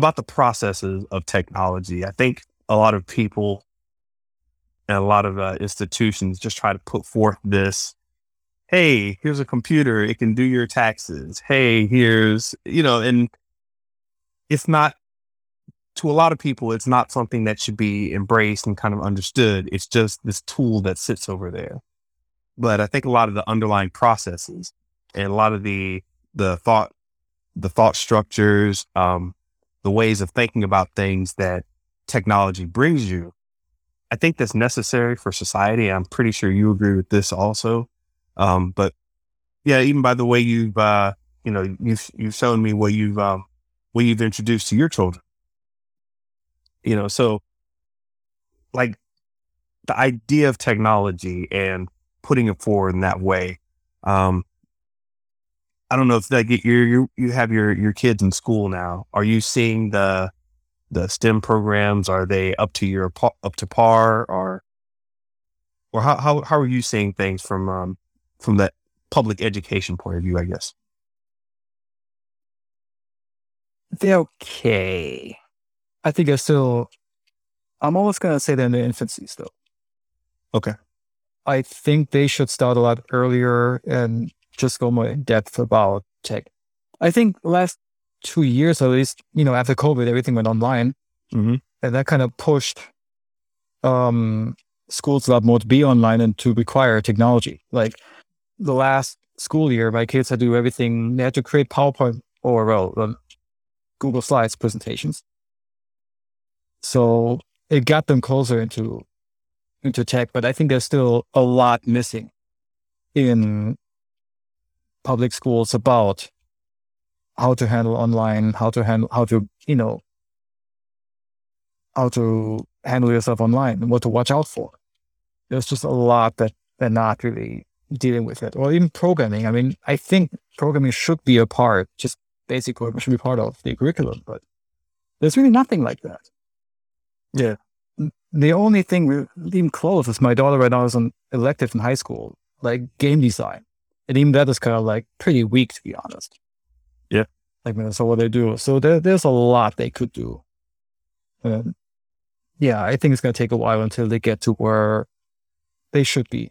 about the processes of technology. I think a lot of people and a lot of uh, institutions just try to put forth this hey here's a computer it can do your taxes hey here's you know and it's not to a lot of people, it's not something that should be embraced and kind of understood. It's just this tool that sits over there. But I think a lot of the underlying processes and a lot of the the thought the thought structures, um, the ways of thinking about things that technology brings you, I think that's necessary for society. I'm pretty sure you agree with this also. Um, but yeah, even by the way you've uh, you know you've you've shown me what you've um, what you've introduced to your children. You know, so like the idea of technology and putting it forward in that way. Um, I don't know if like you you you have your your kids in school now. Are you seeing the the STEM programs? Are they up to your up to par, or or how how how are you seeing things from um from that public education point of view? I guess they're okay. I think they're still. I'm almost gonna say they're in the infancy still. Okay. I think they should start a lot earlier and just go more in depth about tech. I think last two years, at least, you know, after COVID, everything went online. Mm-hmm. And that kind of pushed um, schools a lot more to be online and to require technology. Like the last school year, my kids had to do everything. They had to create PowerPoint or, well, um, Google Slides presentations. So it got them closer into into tech, but I think there's still a lot missing in public schools about how to handle online, how to handle, how to, you know, how to handle yourself online and what to watch out for. There's just a lot that they're not really dealing with it. Or even programming. I mean, I think programming should be a part, just basic programming should be part of the curriculum, but there's really nothing like that. Yeah. The only thing we even close is my daughter right now is an elective in high school, like game design. And even that is kind of like pretty weak, to be honest. Yeah. Like, so what they do. So there, there's a lot they could do. And yeah, I think it's going to take a while until they get to where they should be.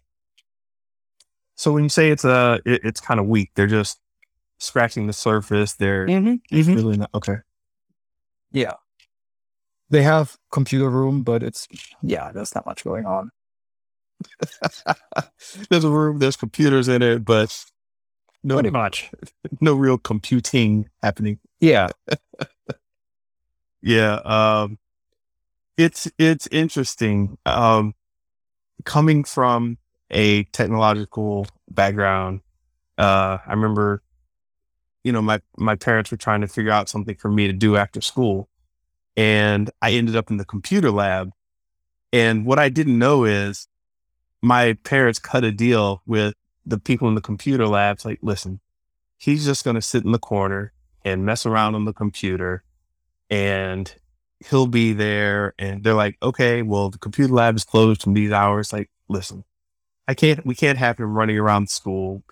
So when you say it's uh it, it's kind of weak, they're just scratching the surface. They're mm-hmm. mm-hmm. really not okay. Yeah, they have computer room, but it's yeah, there's not much going on. there's a room, there's computers in it, but no, pretty much no real computing happening. Yeah, yeah. Um, it's it's interesting. Um, coming from a technological background, uh, I remember, you know, my my parents were trying to figure out something for me to do after school, and I ended up in the computer lab. And what I didn't know is my parents cut a deal with the people in the computer labs like, listen, he's just going to sit in the corner and mess around on the computer and he'll be there. And they're like, okay, well, the computer lab is closed from these hours. Like, listen, I can't, we can't have him running around school.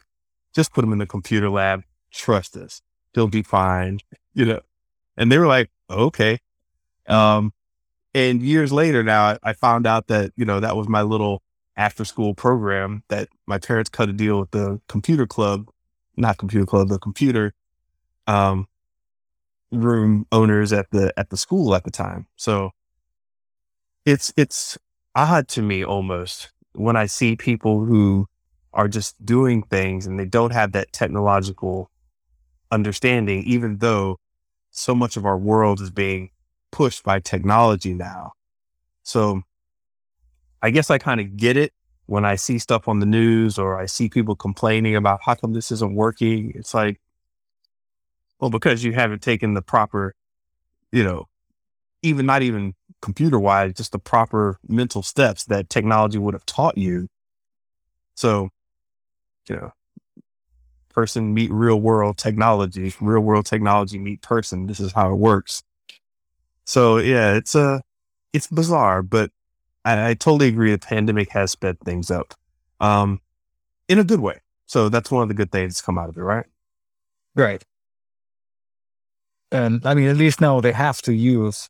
Just put him in the computer lab. Trust us. He'll be fine, you know? And they were like, okay. Um, and years later now, I found out that, you know, that was my little after school program that my parents cut a deal with the computer club, not computer club, the computer um, room owners at the at the school at the time. So it's it's odd to me almost when I see people who are just doing things and they don't have that technological understanding, even though so much of our world is being pushed by technology now. So I guess I kind of get it when I see stuff on the news or I see people complaining about how come this isn't working. It's like, well, because you haven't taken the proper, you know, even not even computer wise, just the proper mental steps that technology would have taught you. So, you know, person meet real world technology, real world technology meet person. This is how it works. So yeah, it's a, uh, it's bizarre, but I, I totally agree. The pandemic has sped things up, um, in a good way. So that's one of the good things that's come out of it, right? Right. And I mean, at least now they have to use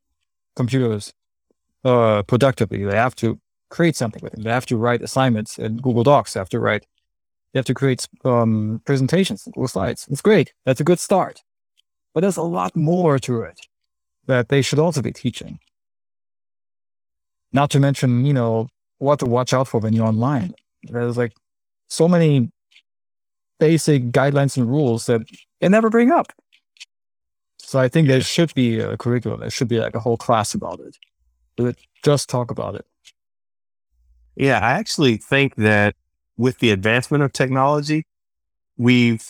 computers uh, productively. They have to create something with them. They have to write assignments in Google Docs. They have to write. They have to create um, presentations in Google Slides. It's great. That's a good start. But there's a lot more to it that they should also be teaching. Not to mention, you know, what to watch out for when you're online. There's like so many basic guidelines and rules that they never bring up. So I think there should be a curriculum. There should be like a whole class about it. Just talk about it. Yeah, I actually think that with the advancement of technology, we've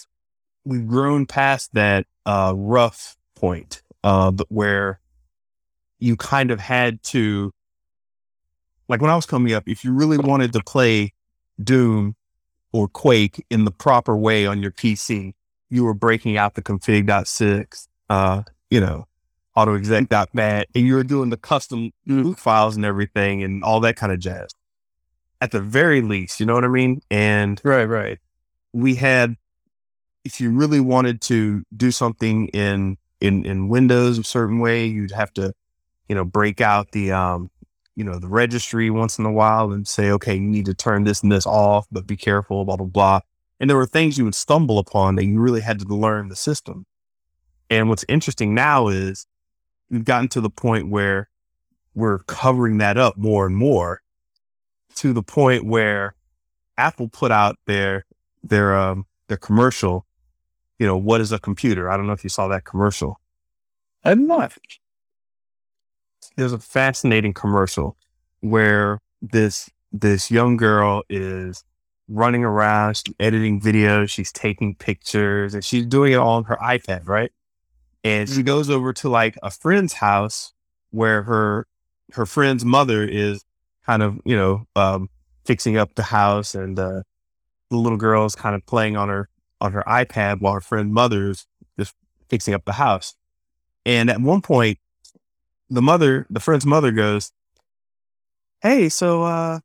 we've grown past that uh, rough point uh, where you kind of had to, like when I was coming up, if you really wanted to play Doom or Quake in the proper way on your PC, you were breaking out the config.sys, uh, you know, autoexec.bat, and you were doing the custom boot files and everything and all that kind of jazz. At the very least, you know what I mean? And right, right. We had, if you really wanted to do something in in in Windows a certain way, you'd have to, you know, break out the um, you know, the registry once in a while and say, okay, you need to turn this and this off, but be careful, blah blah blah. And there were things you would stumble upon that you really had to learn the system. And what's interesting now is we've gotten to the point where we're covering that up more and more to the point where Apple put out their their um their commercial, you know, what is a computer? I don't know if you saw that commercial. I'm not. There's a fascinating commercial where this this young girl is running around, she's editing videos, she's taking pictures, and she's doing it all on her iPad, right? and she goes over to like a friend's house where her her friend's mother is kind of you know um, fixing up the house and uh, the little girl is kind of playing on her on her ipad while her friend mother's just fixing up the house and at one point the mother the friend's mother goes hey so uh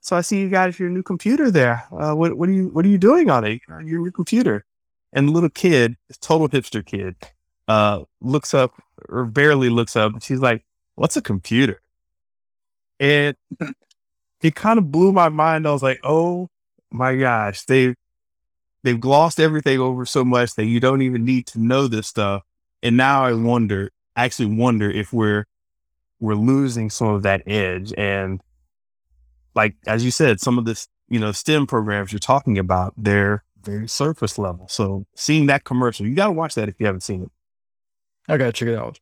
so i see you got your new computer there uh, what, what are you what are you doing on it your new computer and the little kid total hipster kid uh, looks up or barely looks up. She's like, "What's a computer?" And it kind of blew my mind. I was like, "Oh my gosh, they they've glossed everything over so much that you don't even need to know this stuff." And now I wonder, I actually wonder if we're we're losing some of that edge. And like as you said, some of this, you know, STEM programs you're talking about, they're very surface level. So seeing that commercial, you got to watch that if you haven't seen it. I gotta check it out.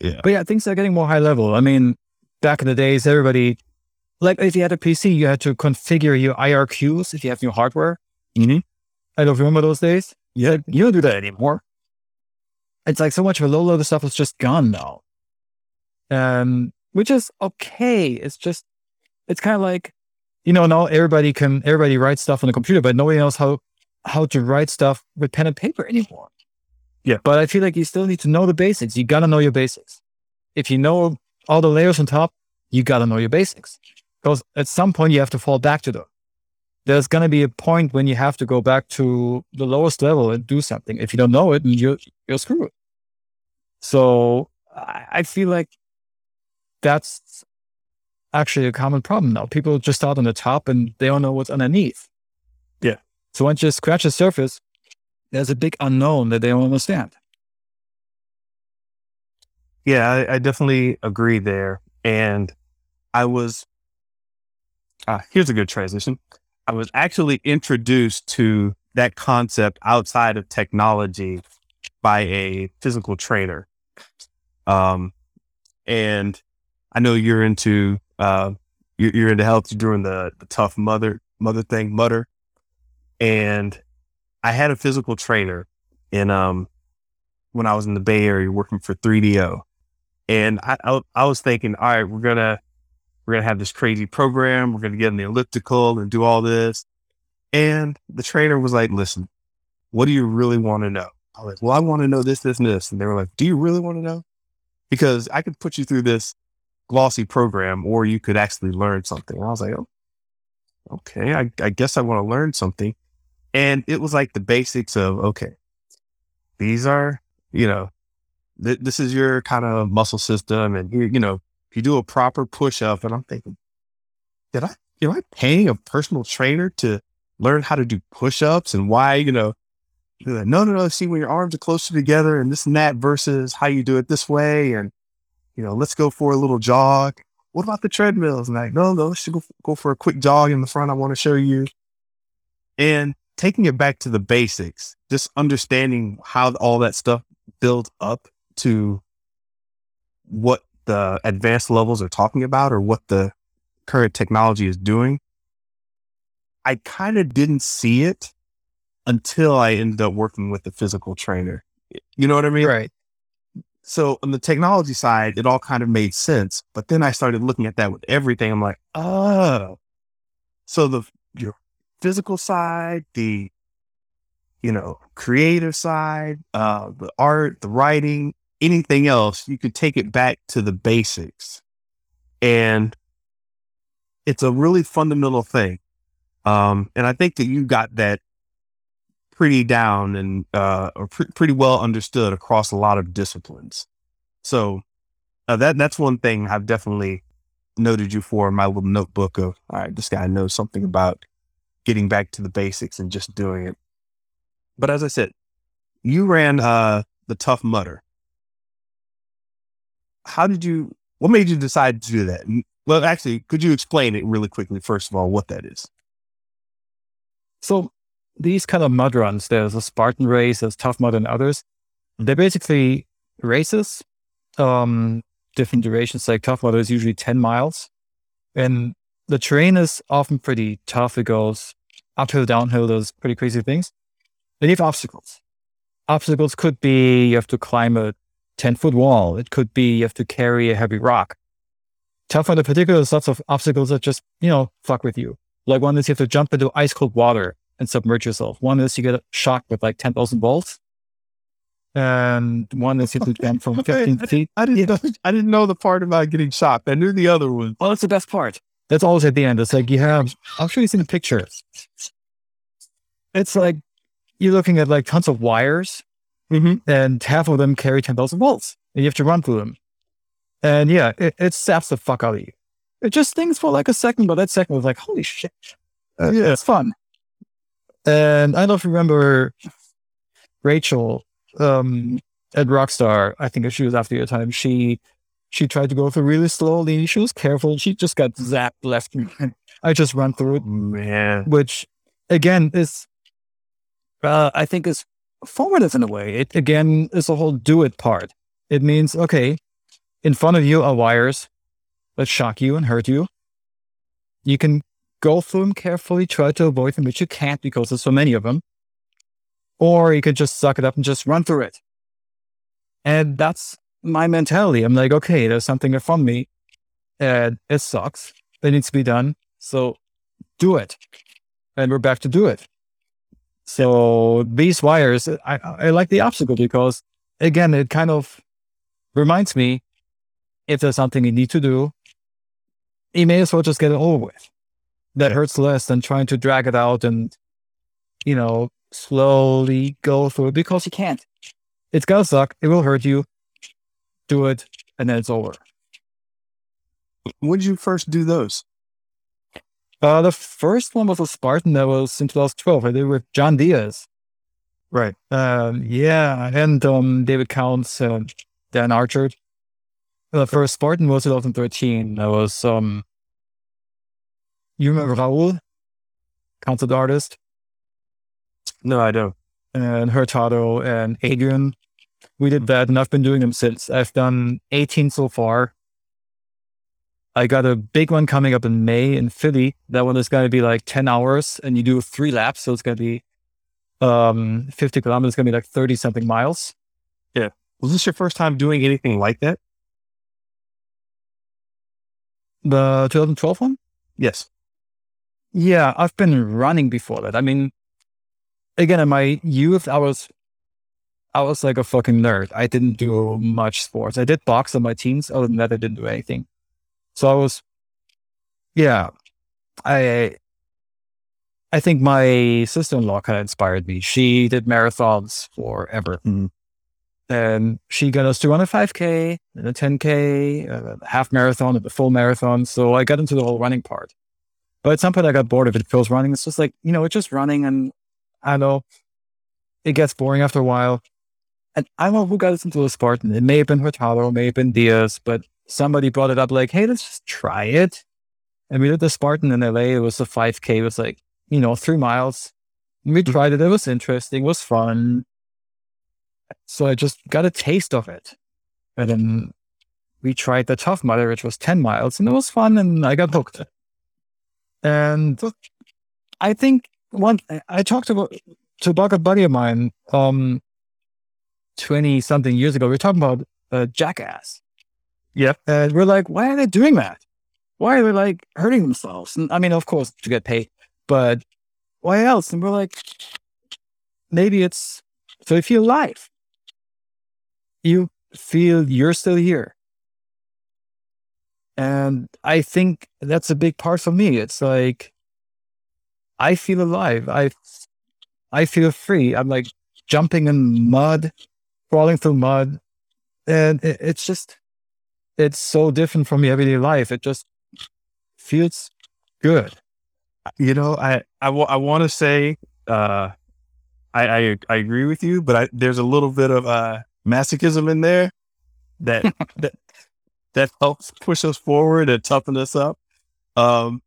Yeah. But yeah, things are getting more high level. I mean, back in the days, everybody, like if you had a PC, you had to configure your IRQs if you have new hardware. Mm-hmm. I don't remember those days. Yeah. You don't do that anymore. It's like so much of a low level stuff is just gone now. Um, which is okay. It's just, it's kind of like, you know, now everybody can, everybody writes stuff on the computer, but nobody knows how, how to write stuff with pen and paper anymore. Yeah. But I feel like you still need to know the basics. You got to know your basics. If you know all the layers on top, you got to know your basics. Because at some point you have to fall back to them. There's going to be a point when you have to go back to the lowest level and do something. If you don't know it, you're, you're screwed. So I, I feel like that's actually a common problem now. People just start on the top and they don't know what's underneath. Yeah. So once you scratch the surface, there's a big unknown that they don't understand. Yeah, I, I definitely agree there. And I was, uh, here's a good transition. I was actually introduced to that concept outside of technology by a physical trainer. Um, and I know you're into, uh, you're, you're into health. You're doing the, the tough mother, mother thing, mutter. And I had a physical trainer in um when I was in the Bay Area working for 3DO, and I, I, I was thinking, all right, we're gonna we're gonna have this crazy program. We're gonna get in the elliptical and do all this. And the trainer was like, listen, what do you really want to know? I was like, well, I want to know this, this, and this. And they were like, do you really want to know? Because I could put you through this glossy program or you could actually learn something. And I was like, oh, okay, I, I guess I want to learn something. And it was like the basics of, okay, these are, you know, th- this is your kind of muscle system. And, you, know, you do a proper push up, and I'm thinking, did I, am I paying a personal trainer to learn how to do push ups and why, you know, like, no, no, no. See, when your arms are closer together and this and that versus how you do it this way. And, you know, let's go for a little jog. What about the treadmills? And like, no, no, let's go, go for a quick jog in the front. I want to show you. And taking it back to the basics, just understanding how all that stuff builds up to what the advanced levels are talking about or what the current technology is doing. I kind of didn't see it until I ended up working with the physical trainer. You know what I mean? Right. So on the technology side, it all kind of made sense. But then I started looking at that with everything. I'm like, oh, so the your physical side, the you know creative side, uh, the art, the writing, anything else, you could take it back to the basics, and it's a really fundamental thing. Um, and I think that you got that pretty down and uh, or pre- pretty well understood across a lot of disciplines. So uh, that that's one thing I've definitely noted you for in my little notebook of all right, this guy knows something about getting back to the basics and just doing it. But as I said, you ran uh, the Tough Mudder. How did you? What made you decide to do that? Well, actually, could you explain it really quickly? First of all, what that is. So these kind of mud runs, there's a Spartan race, there's Tough Mud and others. They're basically races, um, different durations. Like Tough Mudder is usually 10 miles. And the terrain is often pretty tough. It goes uphill, downhill, those pretty crazy things. They you have obstacles. Obstacles could be you have to climb a 10 foot wall. It could be you have to carry a heavy rock. Tough Mudder the particular, lots of obstacles that just, you know, fuck with you. Like one is you have to jump into ice cold water and submerge yourself. One is you get shocked with like 10,000 volts. And one is you have to jump from 15 feet. I didn't know, I didn't know the part about getting shocked. I knew the other one. Well, that's the best part. That's always at the end. It's like you have, I'll show you some pictures. It's like you're looking at like tons of wires Mm-hmm. and half of them carry 10,000 volts and you have to run through them. And yeah, it, it saps the fuck out of you. It just stings for like a second, but that second was like, holy shit. Uh, Yeah. It's fun. And I don't know if you remember Rachel um, at Rockstar. I think she was after your time. She she tried to go through really slowly. She was careful. She just got zapped left. I just run through it, Man. which again is, uh, I think is formative in a way. It again is a whole do it part. It means okay, in front of you are wires that shock you and hurt you. You can go through them carefully, try to avoid them, but you can't because there's so many of them. Or you could just suck it up and just run through it. And that's my mentality. I'm like, okay, there's something in front of me and it sucks. It needs to be done. So do it. And we're back to do it. So these wires, I, I like the obstacle because again, it kind of reminds me if there's something you need to do, you may as well just get it over with. That hurts less than trying to drag it out and, you know, slowly go through it because you can't. It's gonna suck. It will hurt you. Do it, and then it's over. When did you first do those? Uh, the first one was a Spartan that was in 2012. I did it with John Diaz. Right. Um, yeah, and um, David Counts and Dan Archer. The first Spartan was 2013. That was um, you remember Raul, concept artist, No, I don't. and Hurtado and Adrian. We did that, and I've been doing them since. I've done 18 so far. I got a big one coming up in May in Philly. That one is going to be like 10 hours, and you do three laps, so it's going to be um 50 kilometers. It's going to be like 30 something miles. Yeah. Was this your first time doing anything like that? The 2012 one? Yes. Yeah, I've been running before that. I mean, again, in my youth, I was, I was like a fucking nerd. I didn't do much sports. I did box in my teens. Other than that, I didn't do anything. So I was, yeah, I, I think my sister-in-law kind of inspired me. She did marathons forever. Mhm. And she got us to run a 5K, and a 10K, a half marathon, and a full marathon. So I got into the whole running part. But at some point, I got bored of it. It feels running. It's just like, you know, it's just running. And I know. it gets boring after a while. And I don't know who got us into a Spartan. It may have been Hurtado, may have been Diaz, but somebody brought it up like, hey, let's just try it. And we did the Spartan in LA. It was a 5K. It was like, you know, three miles. We Mm-hmm. tried it. It was interesting. It was fun. So I just got a taste of it. And then we tried the Tough Mudder, which was 10 miles, and it was fun. And I got hooked. And I think one, I talked about, to about a buddy of mine, um, 20 something years ago. We were talking about uh, Jackass. Yep. And we're like, why are they doing that? Why are they like hurting themselves? And I mean, of course, to get paid, but why else? And we're like, maybe it's so if you're alive, you feel you're still here. And I think that's a big part for me. It's like, I feel alive. I, I feel free. I'm like jumping in mud, crawling through mud. And it, it's just, it's so different from your everyday life. It just feels good. You know, I I want to say uh, I, I I agree with you, but I, there's a little bit of uh, masochism in there that that that helps push us forward and toughen us up. Um,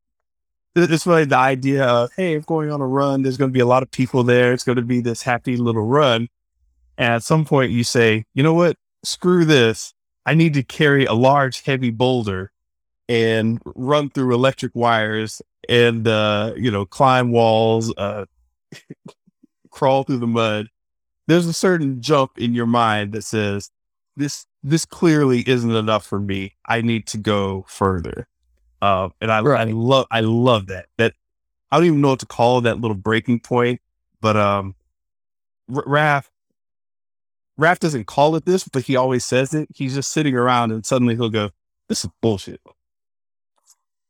it- it's really the idea of hey, I'm going on a run. There's going to be a lot of people there. It's going to be this happy little run. And at some point, you say, you know what? Screw this. I need to carry a large, heavy boulder and run through electric wires and uh, you know climb walls, uh, crawl through the mud. There's a certain jump in your mind that says this this clearly isn't enough for me. I need to go further. Uh, and I, I love I love that. That I don't even know what to call that little breaking point, but um, R- Raf Raf doesn't call it this, but he always says it. He's just sitting around and suddenly he'll go, "This is bullshit."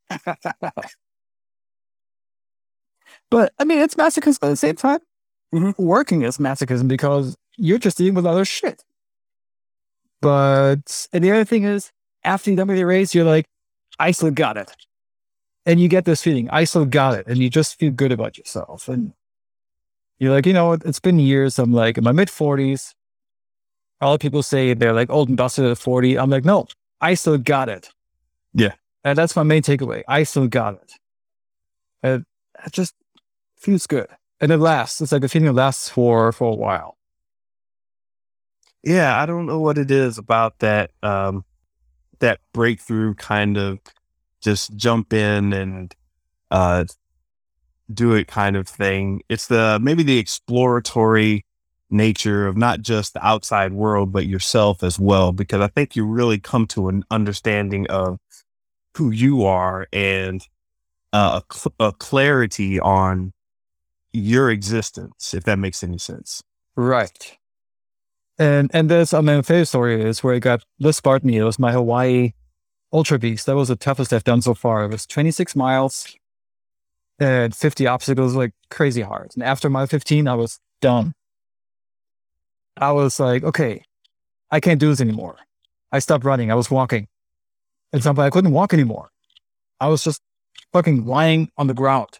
But I mean, it's masochism at the same time. Mhm. Working is masochism because you're just dealing with other shit. But and the other thing is, after you done with your race, you're like, I still got it, and you get this feeling, I still got it, and you just feel good about yourself, and you're like, you know, it's been years. I'm like in my mid forties. A lot of people say they're like old and busted at 40. I'm like, no, I still got it. Yeah. And that's my main takeaway. I still got it. And it just feels good. And it lasts. It's like a feeling that lasts for for a while. yeah i don't know what it is about that um that breakthrough kind of just jump in and uh do it kind of thing it's the maybe the exploratory nature of not just the outside world but yourself as well because i think you really come to an understanding of who you are and uh, a, cl- a clarity on your existence if that makes any sense Right. And and this I mean, favorite story is where I got the Spartan. It was my Hawaii Ultra Beast. That was the toughest I've done so far. It was 26 miles and 50 obstacles, like crazy hard. And after mile 15, I was done. I was like, okay, I can't do this anymore. I stopped running. I was walking. And something I couldn't walk anymore. I was just fucking lying on the ground.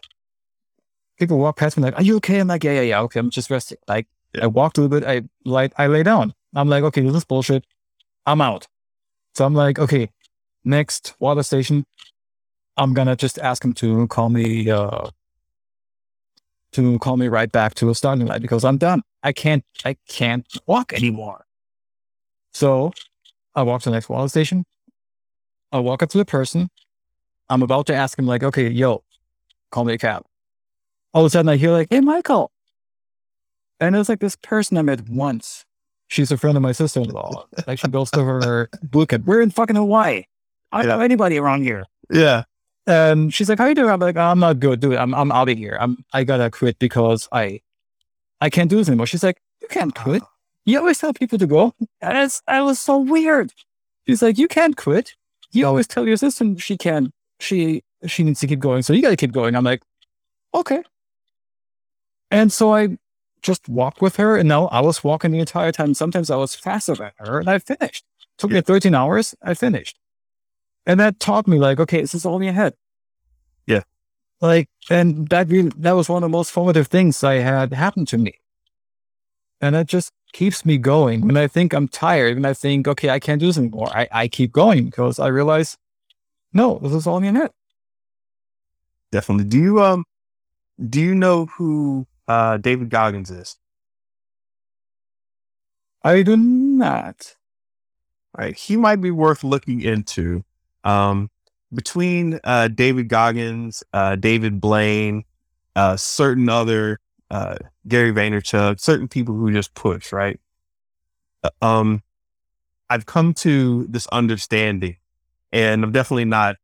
People walk past me like, "Are you okay?" I'm like, "Yeah, yeah, yeah. Okay, I'm just resting." Like, I walked a little bit. I like, I lay down. I'm like, "Okay, this is bullshit. I'm out." So I'm like, "Okay, next water station. I'm gonna just ask him to call me, uh, to call me right back to a starting line because I'm done. I can't. I can't walk anymore." So I walk to the next water station. I walk up to the person. I'm about to ask him, like, okay, yo, call me a cab. All of a sudden I hear like, hey, Michael. And it was like this person I met once. She's a friend of my sister-in-law. like she goes to her boot camp. We're in fucking Hawaii. I don't know anybody around here. yeah And she's like, how you doing? I'm like, I'm not good, dude. I'm, I'm out of here. I'm, I gotta quit because I, I can't do this anymore. She's like, you can't ah. quit. You always tell people to go. And it's, that was so weird. She's like, you can't quit. You always tell your sister she can, she, she needs to keep going. So you gotta keep going. I'm like, okay. And so I just walked with her. And now I was walking the entire time. Sometimes I was faster than her and I finished. Took me 13 hours. I finished. And that taught me like, okay, this is all in your head. Yeah. Like, and that really, that was one of the most formative things I had happen to me. And that just keeps me going. When I think I'm tired and I think, okay, I can't do this anymore, I, I keep going because I realize, no, this is all in your head. Definitely. Do you um do you know who uh David Goggins is? I do not. Right. He might be worth looking into. Um between uh David Goggins, uh David Blaine, uh certain other uh Gary Vaynerchuk, certain people who just push, right? Uh, um I've come to this understanding and I'm definitely not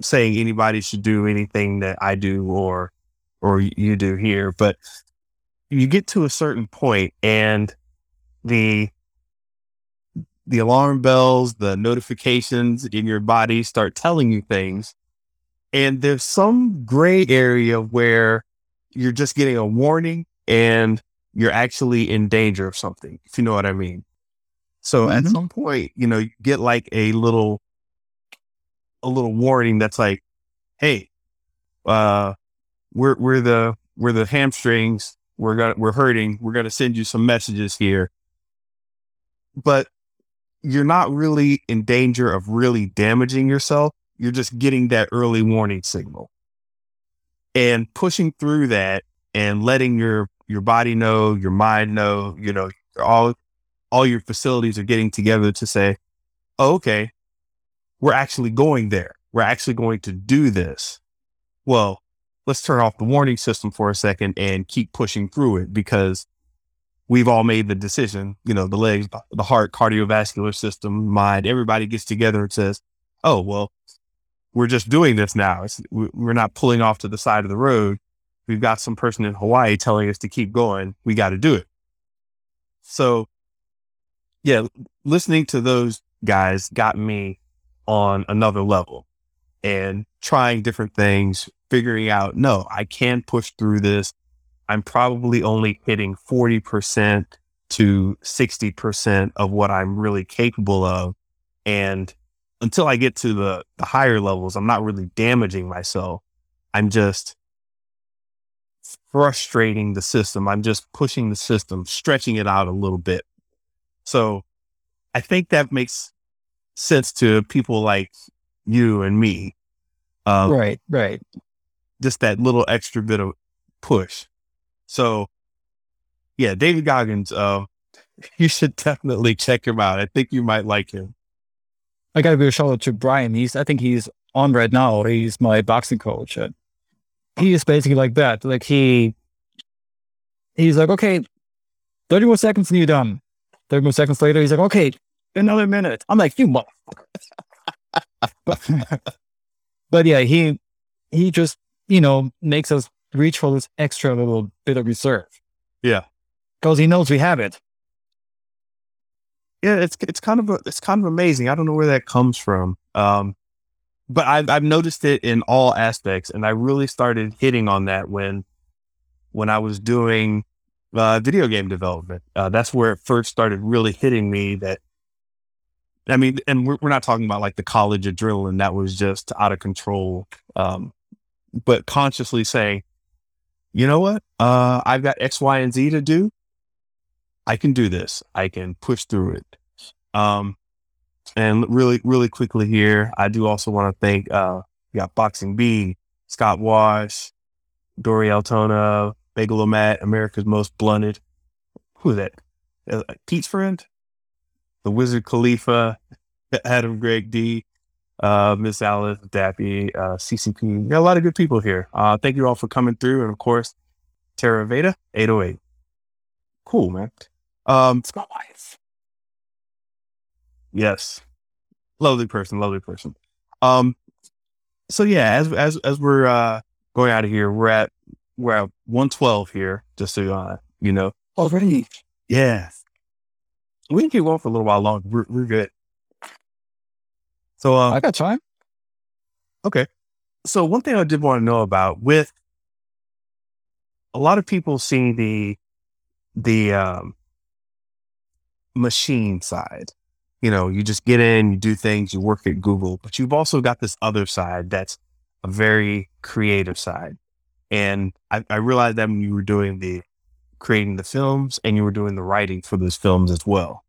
saying anybody should do anything that I do or or you do here, but you get to a certain point and the the alarm bells, the notifications in your body start telling you things. And there's some gray area where you're just getting a warning and you're actually in danger of something, if you know what I mean. So mm-hmm. at some point, you know, you get like a little a little warning that's like, hey, uh, we're we're the we're the hamstrings. We're gonna we're hurting. We're gonna send you some messages here. But you're not really in danger of really damaging yourself. You're just getting that early warning signal. And pushing through that and letting your your body know, your mind know, you know, all all your facilities are getting together to say, oh, okay, we're actually going there. We're actually going to do this. Well, let's turn off the warning system for a second and keep pushing through it because we've all made the decision, you know, the legs, the heart, cardiovascular system, mind, everybody gets together and says, oh, well, we're just doing this now. It's, we're not pulling off to the side of the road. We've got some person in Hawaii telling us to keep going. We got to do it. So, yeah, listening to those guys got me on another level and trying different things, figuring out, no, I can push through this. I'm probably only hitting 40% to 60% of what I'm really capable of. And until I get to the, the higher levels, I'm not really damaging myself. I'm just frustrating the system. I'm just pushing the system, stretching it out a little bit. So I think that makes sense to people like you and me. Um, right, right. Just that little extra bit of push. So, yeah, David Goggins, uh, you should definitely check him out. I think you might like him. I got to give a shout out to Brian. He's, I think he's on right now. He's my boxing coach. And he is basically like that. Like he, he's like, okay, 30 more seconds and you're done. 30 more seconds later, he's like, okay, another minute. I'm like, you motherfucker. but, but yeah, he he just, you know, makes us reach for this extra little bit of reserve. Yeah. Because he knows we have it. Yeah, it's it's kind of a, it's kind of amazing. I don't know where that comes from. Um, but I've I've noticed it in all aspects, and I really started hitting on that when when I was doing uh, video game development. Uh, that's where it first started really hitting me that I mean, and we're, we're not talking about like the college adrenaline that was just out of control. Um, but consciously saying, you know what? Uh, I've got X, Y, and Z to do. I can do this. I can push through it. Um, and really, really quickly here, I do also want to thank, uh, we got Boxing B, Scott Wash, Dory Altona, Bagelomat, America's Most Blunted. Who is that? Uh, Pete's friend? the Wizard Khalifa, Adam Greg D, uh, Miss Alice, Dappy, uh, CCP. We got a lot of good people here. Uh, thank you all for coming through. And of course, Terra Veda 808. Cool, man. Um, it's my wife. Yes. Lovely person, lovely person. Um, so yeah, as, as, as we're, uh, going out of here, we're at, we're at 112 here, just so, uh, you know. Already? Yeah we can keep going for a little while longer. We're, we're good. So uh, I got time. Okay. So one thing I did want to know about with a lot of people seeing the the um, machine side. You know, you just get in, you do things, you work at Google, but you've also got this other side that's a very creative side. And I, I realized that when you were doing the creating the films and you were doing the writing for those films as well.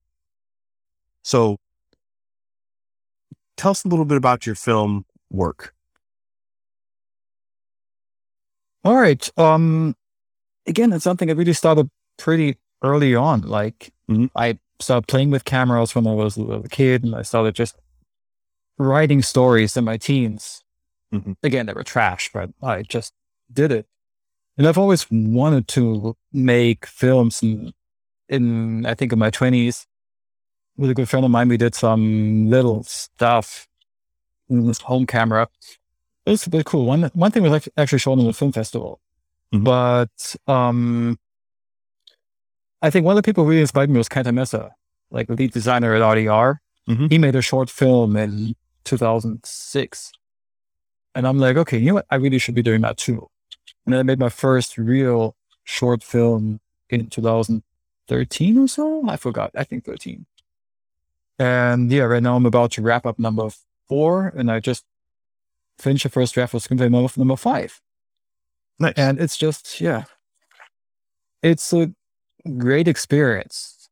So tell us a little bit about your film work. All right. Um, again, it's something I really started pretty early on. Like Mhm. I started playing with cameras when I was a little kid, and I started just writing stories in my teens. Mhm. Again, they were trash, but I just did it. And I've always wanted to make films. In, in I think in my twenties, with a good friend of mine, we did some little stuff with this home camera. It was a bit cool. One one thing was actually shown in the film festival, Mhm. but um, I think one of the people who really inspired me was Kenta Mesa, like the lead designer at RDR. Mhm. He made a short film in 2006, and I'm like, okay, you know what? I really should be doing that too. And then I made my first real short film in 2013 or so. I forgot. I think 13. And yeah, right now I'm about to wrap up number four, and I just finished the first draft of screenplay number, number five. Nice. And it's just, yeah, it's a great experience.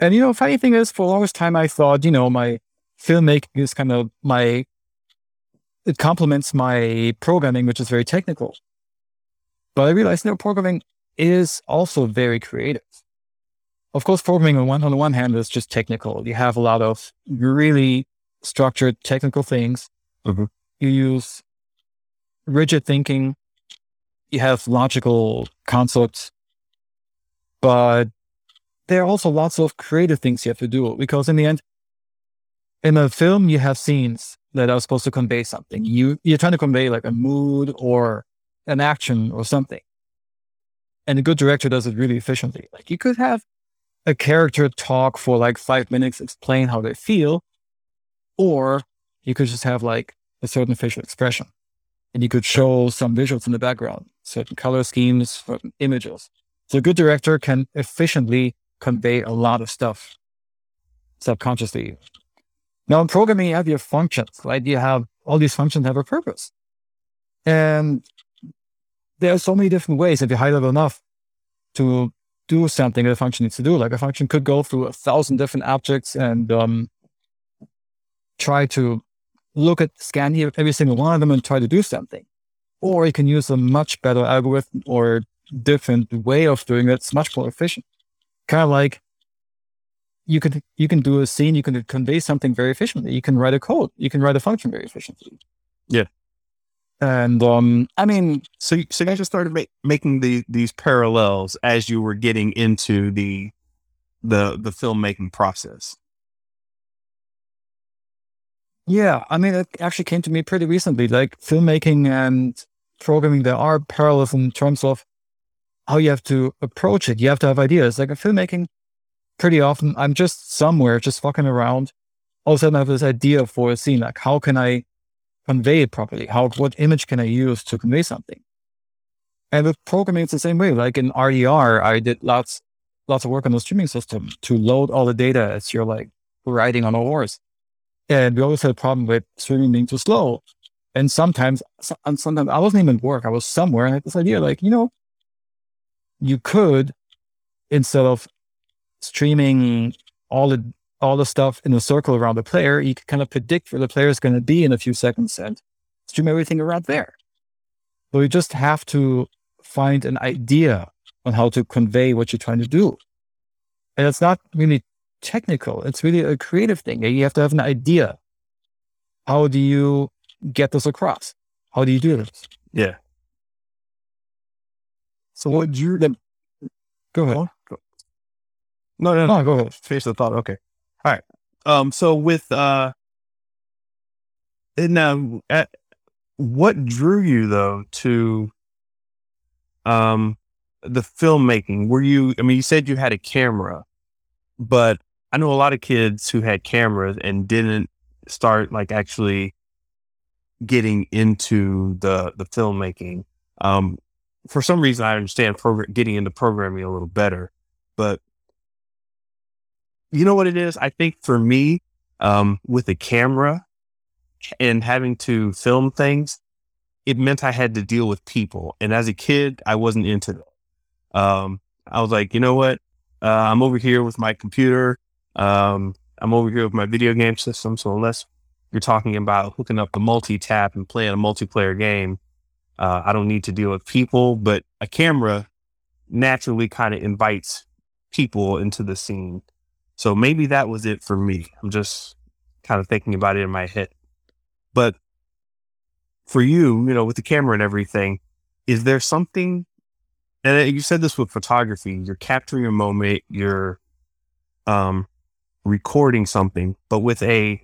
And, you know, funny thing is, for the longest time, I thought, you know, my filmmaking is kind of my, it complements my programming, which is very technical. But I realized, you know, programming is also very creative. Of course, programming on one, on the one hand is just technical. You have a lot of really structured technical things. Mhm. You use rigid thinking. You have logical concepts, but there are also lots of creative things you have to do because in the end, in a film, you have scenes that are supposed to convey something. You, you're trying to convey like a mood or an action or something. And a good director does it really efficiently. Like you could have a character talk for like five minutes, explain how they feel, or you could just have like a certain facial expression and you could show some visuals in the background, certain color schemes, certain images. So a good director can efficiently convey a lot of stuff subconsciously. Now in programming, you have your functions, right? You have all these functions have a purpose. And there are so many different ways if you high level enough to do something that a function needs to do. Like a function could go through a thousand different objects and um, try to look at, scan here every single one of them and try to do something. Or you can use a much better algorithm or different way of doing it. It's much more efficient. Kind of like you can you can do a scene, you can convey something very efficiently. You can write a code, you can write a function very efficiently. Yeah. And um, I mean, So, so you just started ma- making the, these parallels as you were getting into the, the, the filmmaking process. Yeah, I mean, it actually came to me pretty recently. Like filmmaking and programming, there are parallels in terms of how you have to approach it. You have to have ideas. Like in filmmaking, pretty often I'm just somewhere, just fucking around. All of a sudden, I have this idea for a scene. Like, how can I convey it properly? How, what image can I use to convey something? And with programming, it's the same way. Like in RDR, I did lots, lots of work on the streaming system to load all the data as you're like riding on a horse. And we always had a problem with streaming being too slow. And sometimes, and sometimes I wasn't even at work. I was somewhere and I had this idea, like, you know, you could, instead of streaming all the, all the stuff in a circle around the player, you can kind of predict where the player is going to be in a few seconds and stream everything around there. So you just have to find an idea on how to convey what you're trying to do. And it's not really technical. It's really a creative thing. You have to have an idea. How do you get this across? How do you do this? Yeah. So what you then go ahead. No, no, no. No, go ahead. Finish the thought. Okay. All right. Um, so with, uh, now, uh, what drew you though to, um, the filmmaking? Were you, I mean, you said you had a camera, but I know a lot of kids who had cameras and didn't start like actually getting into the, the filmmaking. Um, for some reason, I understand getting into programming a little better, but you know what it is? I think for me, um, with a camera and having to film things, it meant I had to deal with people. And as a kid, I wasn't into that. Um, I was like, you know what? Uh, I'm over here with my computer. Um, I'm over here with my video game system. So unless you're talking about hooking up the multi tap and playing a multiplayer game, uh, I don't need to deal with people. But a camera naturally kind of invites people into the scene. So maybe that was it for me. I'm just kind of thinking about it in my head. But for you, you know, with the camera and everything, is there something? And you said this with photography, you're capturing a moment, you're um, recording something, but with a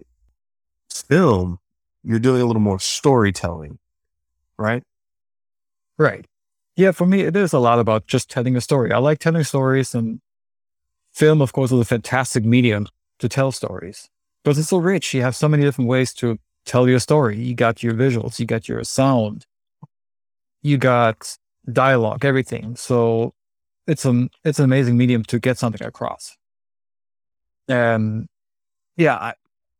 film, you're doing a little more storytelling, right? Right. Yeah, for me, it is a lot about just telling a story. I like telling stories, and film, of course, is a fantastic medium to tell stories because it's so rich. You have so many different ways to tell your story. You got your visuals, you got your sound, you got dialogue, everything. So it's an it's an amazing medium to get something across. And yeah, I,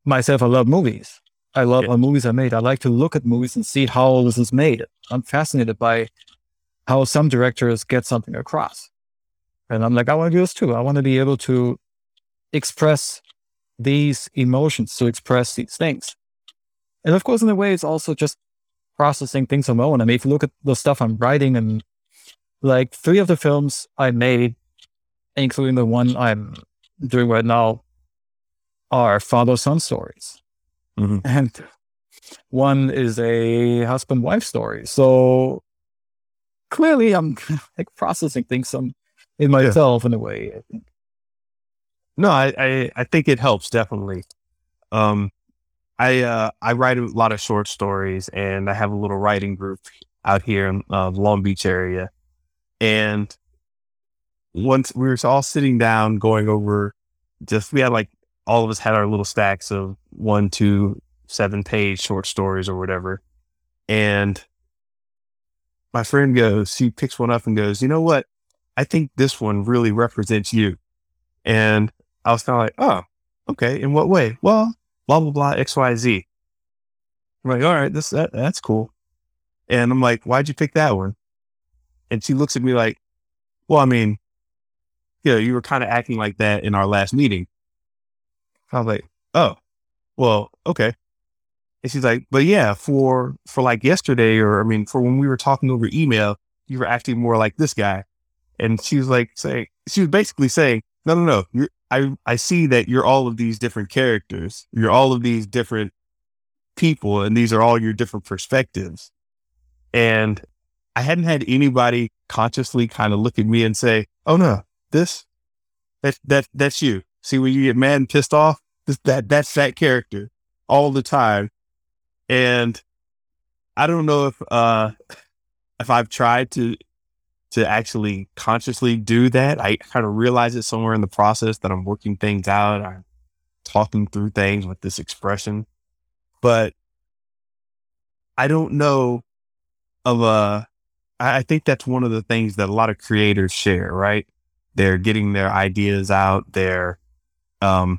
myself, I love movies. I love yeah. movies are made. I like to look at movies and see how this is made. I'm fascinated by how some directors get something across. And I'm like, I want to do this too. I want to be able to express these emotions, to express these things. And of course, in a way, it's also just processing things on my own. I mean, if you look at the stuff I'm writing and like three of the films I made, including the one I'm doing right now, are father son stories. Mm-hmm. And one is a husband wife story. So clearly I'm like processing things some in myself yeah. in a way. I think. No, I, I, I think it helps definitely. Um, I uh, I write a lot of short stories, and I have a little writing group out here in uh, Long Beach area. And once we were all sitting down, going over, just we had like all of us had our little stacks of one, two, seven page short stories or whatever. And my friend goes, she picks one up and goes, you know what? I think this one really represents you. And I was kind of like, oh, okay. In what way? Well, blah, blah, blah, X, Y, Z. I'm like, all right, this, that, that's cool. And I'm like, why'd you pick that one? And she looks at me like, well, I mean, you know, you were kind of acting like that in our last meeting. I was like, oh, well, okay. And she's like, but yeah, for, for like yesterday, or I mean, for when we were talking over email, you were acting more like this guy. And she was like saying, she was basically saying, no, no, no, you're, I, I see that you're all of these different characters. You're all of these different people, and these are all your different perspectives. And I hadn't had anybody consciously kind of look at me and say, "Oh no, this that that that's you." See, when you get mad and pissed off, this, that that's that character all the time. And I don't know if uh if I've tried to to actually consciously do that. I kind of realize it somewhere in the process that I'm working things out. I'm talking through things with this expression, but I don't know of a, I think that's one of the things that a lot of creators share, right? They're getting their ideas out. They're, um,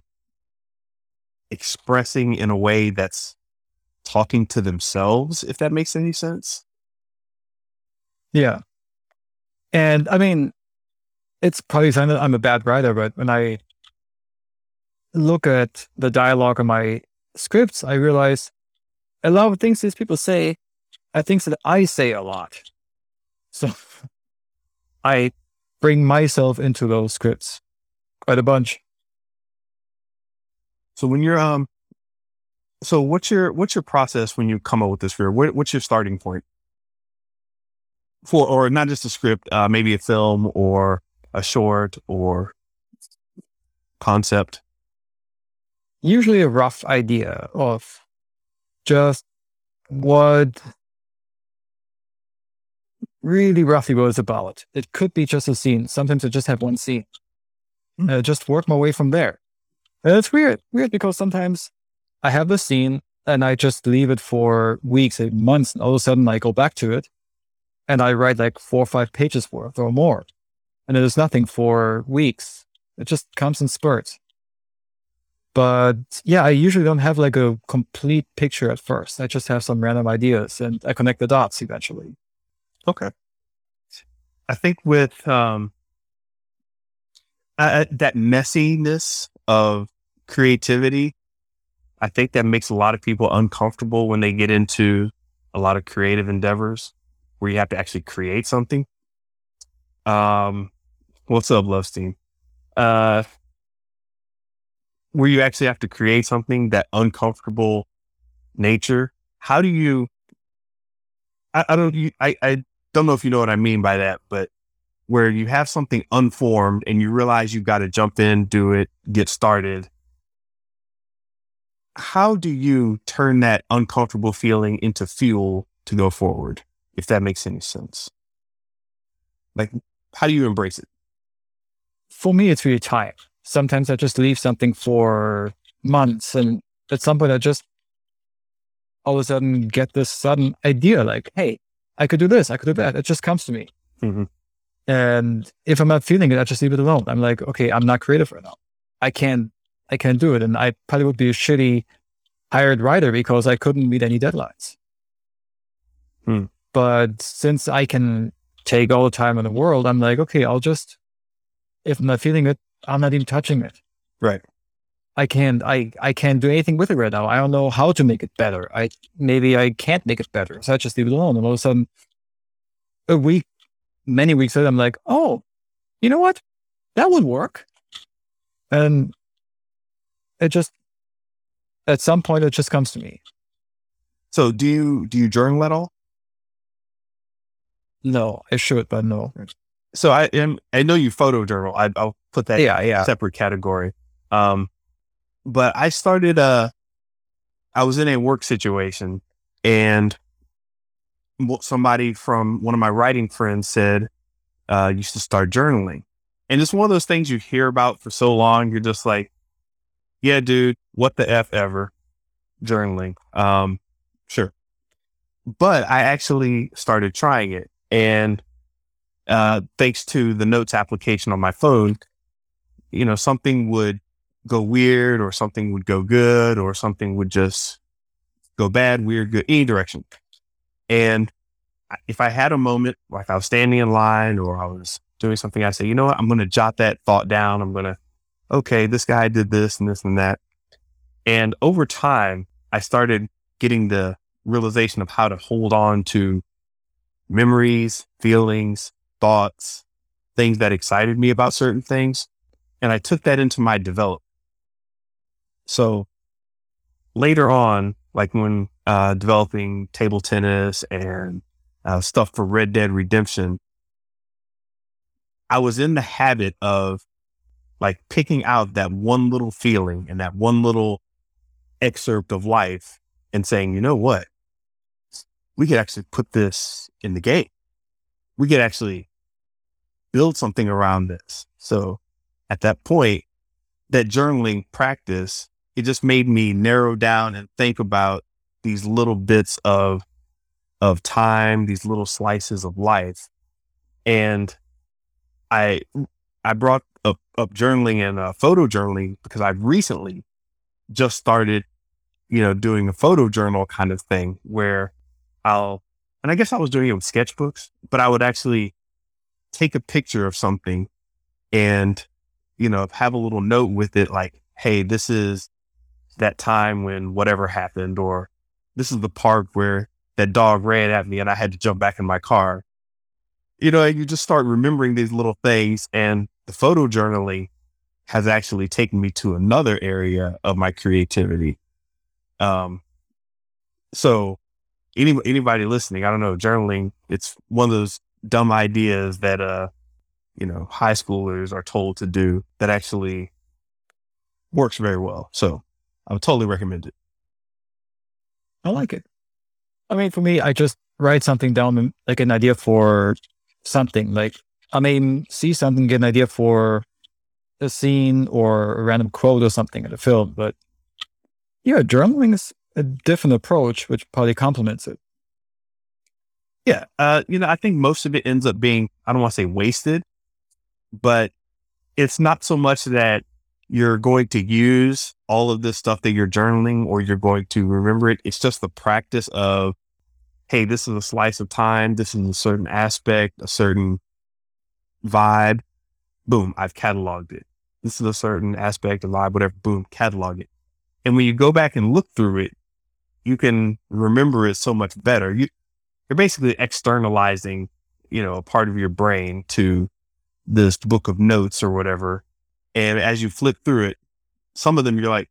expressing in a way that's talking to themselves, if that makes any sense. Yeah. And I mean, it's probably something that I'm a bad writer, but when I look at the dialogue in my scripts, I realize a lot of things these people say are things that I say a lot. So I bring myself into those scripts quite a bunch. So when you're um so what's your what's your process when you come up with this script? What, what's your starting point? For, or not just a script, uh, maybe a film or a short or concept? Usually a rough idea of just what really roughly what it's about. It could be just a scene. Sometimes I just have one scene. Mm. Just work my way from there. And it's weird, weird because sometimes I have the scene and I just leave it for weeks, and months, and all of a sudden I go back to it and I write like four or five pages worth or more. And it is nothing for weeks. It just comes in spurts. But yeah, I usually don't have like a complete picture at first. I just have some random ideas and I connect the dots eventually. Okay. I think with um that messiness of creativity, I think that makes a lot of people uncomfortable when they get into a lot of creative endeavors where you have to actually create something. Um, what's up, Love Steam? Uh, where you actually have to create something that uncomfortable nature. How do you? I, I don't. You, I I don't know if you know what I mean by that, but where you have something unformed and you realize you've got to jump in, do it, get started. How do you turn that uncomfortable feeling into fuel to go forward? If that makes any sense. Like, how do you embrace it? For me, it's really time. Sometimes I just leave something for months and at some point I just all of a sudden get this sudden idea like, hey, I could do this, I could do that. It just comes to me. Mm-hmm. And if I'm not feeling it, I just leave it alone. I'm like, okay, I'm not creative right now. I can't, I can't do it. And I probably would be a shitty hired writer because I couldn't meet any deadlines. Hmm. But since I can take all the time in the world, I'm like, okay, I'll just, if I'm not feeling it, I'm not even touching it. Right. I can't, I, I can't do anything with it right now. I don't know how to make it better. I, maybe I can't make it better. So I just leave it alone. And all of a sudden, a week many weeks later, I'm like, oh, you know what? That would work. And it just, at some point, it just comes to me. So do you, do you journal at all? No, I should, but no. So I am, I know you photo journal. I, will put that yeah, yeah. separate category. Um, but I started, uh, I was in a work situation and somebody from one of my writing friends said, uh, you should start journaling. And it's one of those things you hear about for so long. You're just like, yeah, dude, what the F ever journaling. Um, sure. But I actually started trying it. And, uh, thanks to the notes application on my phone, you know, something would go weird or something would go good or something would just go bad, weird, good, any direction. And if I had a moment, like I was standing in line or I was doing something, I say, you know what, I'm going to jot that thought down. I'm going to, okay, this guy did this and this and that. And over time, I started getting the realization of how to hold on to memories, feelings, thoughts, things that excited me about certain things. And I took that into my development. So later on, like when uh, developing table tennis and uh, stuff for Red Dead Redemption, I was in the habit of like picking out that one little feeling and that one little excerpt of life and saying, you know what? We could actually put this in the game. We could actually build something around this. So at that point, that journaling practice, it just made me narrow down and think about these little bits of of time, these little slices of life. And I I brought up, up journaling and uh, photo journaling because I've recently just started, you know, doing a photo journal kind of thing where I'll and I guess I was doing it with sketchbooks, but I would actually take a picture of something and, you know, have a little note with it like, hey, this is that time when whatever happened, or this is the park where that dog ran at me and I had to jump back in my car. You know, and you just start remembering these little things and the photo journaling has actually taken me to another area of my creativity. Um, so any, anybody listening, I don't know, journaling, it's one of those dumb ideas that, uh, you know, high schoolers are told to do that actually works very well. So I would totally recommend it. I like it. I mean, for me, I just write something down, like an idea for something. Like I mean, see something, get an idea for a scene or a random quote or something in a film. But yeah, journaling is a different approach, which probably complements it. Yeah. Uh, you know, I think most of it ends up being, I don't want to say wasted, but it's not so much that you're going to use all of this stuff that you're journaling or you're going to remember it. It's just the practice of hey, this is a slice of time. This is a certain aspect, a certain vibe. Boom, I've cataloged it. this is a certain aspect of live, whatever, boom, catalog it. And when you go back and look through it, you can remember it so much better. You, you're basically externalizing, you know, a part of your brain to this book of notes or whatever. And as you flip through it, some of them you're like,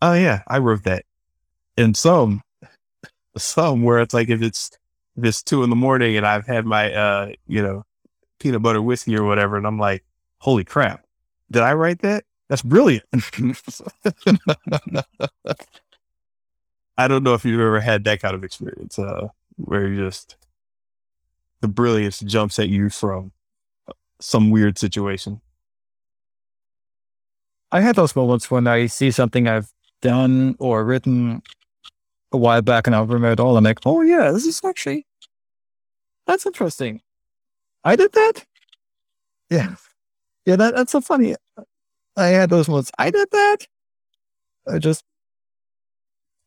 oh yeah, I wrote that. And some, some where it's like if it's if it's two in the morning and I've had my uh, you know, peanut butter whiskey or whatever, and I'm like, holy crap, did I write that? That's brilliant. I don't know if you've ever had that kind of experience, uh, where you just the brilliance jumps at you from some weird situation. I had those moments when I see something I've done or written a while back and I'll remember it all. I'm like, oh yeah, this is actually that's interesting. I did that. Yeah, yeah. That, that's so funny. I had those moments. I did that. I just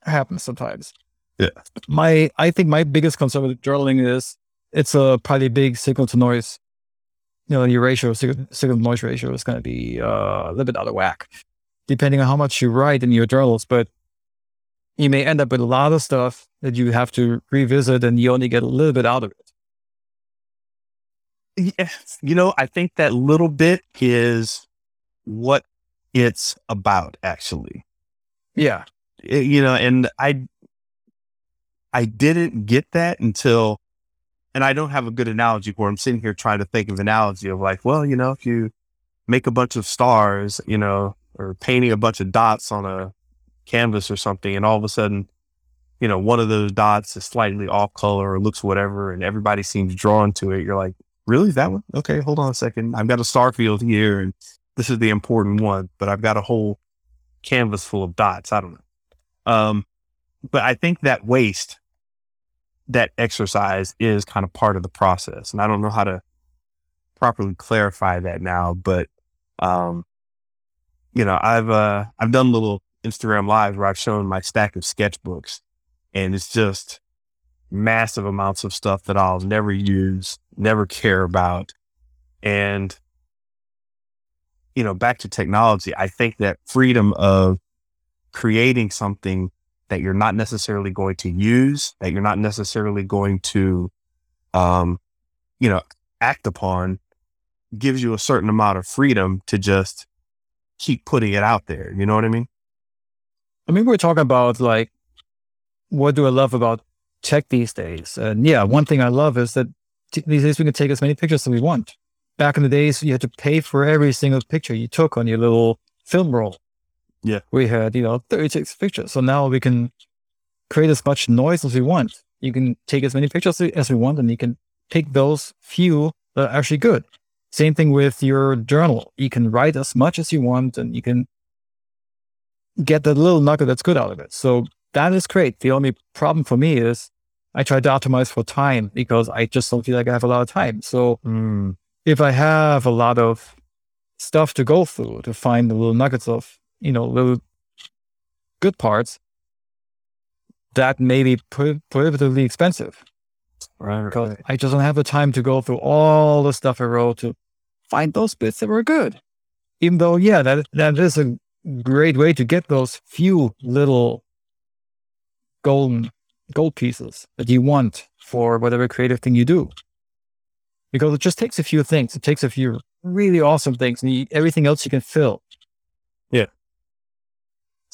happens sometimes. Yeah. My, I think my biggest concern with journaling is it's a probably big signal to noise. You know, your ratio, signal, signal to noise ratio is going to be uh, a little bit out of whack, depending on how much you write in your journals. But you may end up with a lot of stuff that you have to revisit and you only get a little bit out of it. Yes. You know, I think that little bit is what it's about, actually. Yeah. It- you know, and I, I didn't get that until, and I don't have a good analogy for. it. I'm sitting here trying to think of analogy of like, well, you know, if you make a bunch of stars, you know, or painting a bunch of dots on a canvas or something, and all of a sudden, you know, one of those dots is slightly off color or looks whatever, and everybody seems drawn to it. You're like, really, that one? Okay, hold on a second. I've got a star field here, and this is the important one, but I've got a whole canvas full of dots. I don't know. Um, but I think that waste, that exercise is kind of part of the process. And I don't know how to properly clarify that now, but, um, you know, I've, uh, I've done little Instagram lives where I've shown my stack of sketchbooks and it's just massive amounts of stuff that I'll never use, never care about. And, you know, back to technology, I think that freedom of creating something that you're not necessarily going to use, that you're not necessarily going to, um, you know, act upon gives you a certain amount of freedom to just keep putting it out there. You know what I mean? I mean, we're talking about like, what do I love about tech these days? And yeah, one thing I love is that t- these days we can take as many pictures as we want. Back in the days, you had to pay for every single picture you took on your little film roll. Yeah. We had, you know, 36 pictures. So now we can create as much noise as we want. You can take as many pictures as we want and you can pick those few that are actually good. Same thing with your journal. You can write as much as you want and you can get the little nugget that's good out of it. So that is great. The only problem for me is I try to optimize for time because I just don't feel like I have a lot of time. So hmm. if I have a lot of stuff to go through to find the little nuggets of, you know, little good parts, that may be prohibitively expensive Right. because I just don't have the time to go through all the stuff I wrote to find those bits that were good. Even though, yeah, that that is a great way to get those few little golden gold pieces that you want for whatever creative thing you do. Because it just takes a few things. It takes a few really awesome things, and you, everything else you can fill.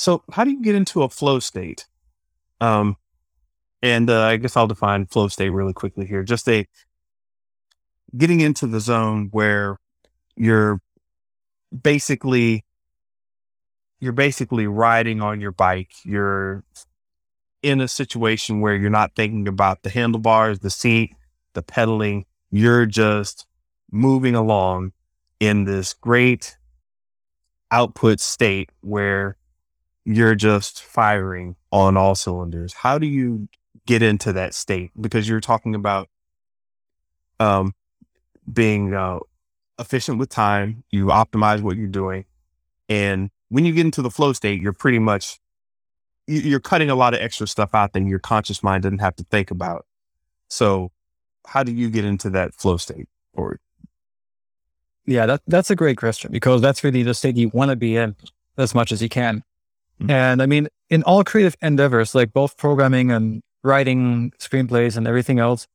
So, how do you get into a flow state? Um, and uh, I guess I'll define flow state really quickly here. Just a getting into the zone where you're basically you're basically riding on your bike. You're in a situation where you're not thinking about the handlebars, the seat, the pedaling. You're just moving along in this great output state where you're just firing on all cylinders. How do you get into that state? Because you're talking about um, being uh, efficient with time, you optimize what you're doing. And when you get into the flow state, you're pretty much you- you're cutting a lot of extra stuff out that your conscious mind doesn't have to think about. So, how do you get into that flow state? Or Yeah, that that's a great question because that's really the state you want to be in as much as you can. Mhm. And I mean, in all creative endeavors, like both programming and writing screenplays and everything else,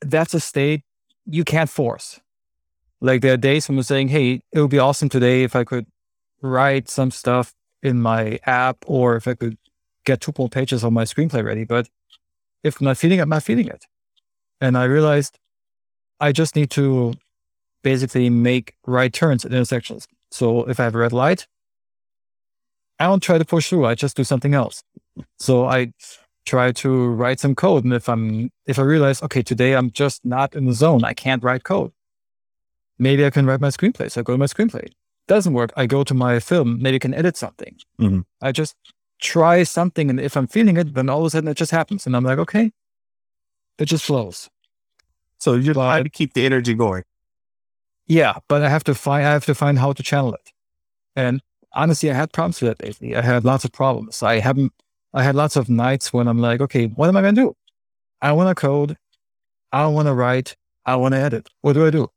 that's a state you can't force. Like there are days when I'm saying, "Hey, it would be awesome today if I could write some stuff in my app, or if I could get two more pages of my screenplay ready." But if I'm not feeling it, I'm not feeling it. And I realized I just need to basically make right turns at intersections. So if I have a red light, I don't try to push through. I just do something else. So I try to write some code. And if I'm, if I realize, okay, today I'm just not in the zone, I can't write code. Maybe I can write my screenplay. So I go to my screenplay. Doesn't work. I go to my film. Maybe I can edit something. Mhm. I just try something. And if I'm feeling it, then all of a sudden it just happens. And I'm like, okay, it just flows. So you try to keep the energy going. Yeah, but I have to find I have to find how to channel it. And honestly, I had problems with that lately. I had lots of problems. I haven't I had lots of nights when I'm like, okay, what am I gonna do? I wanna code, I wanna write, I wanna edit. What do I do?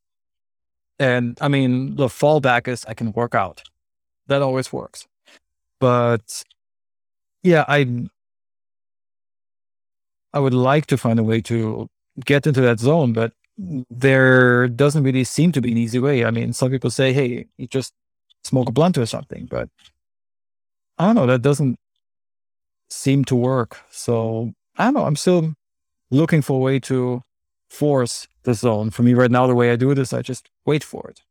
And I mean, the fallback is I can work out. That always works. But yeah, I I would like to find a way to get into that zone, but there doesn't really seem to be an easy way. I mean, some people say, hey, you just smoke a blunt or something, but I don't know, that doesn't seem to work. So I don't know, I'm still looking for a way to force the zone. For me right now, the way I do this, I just wait for it.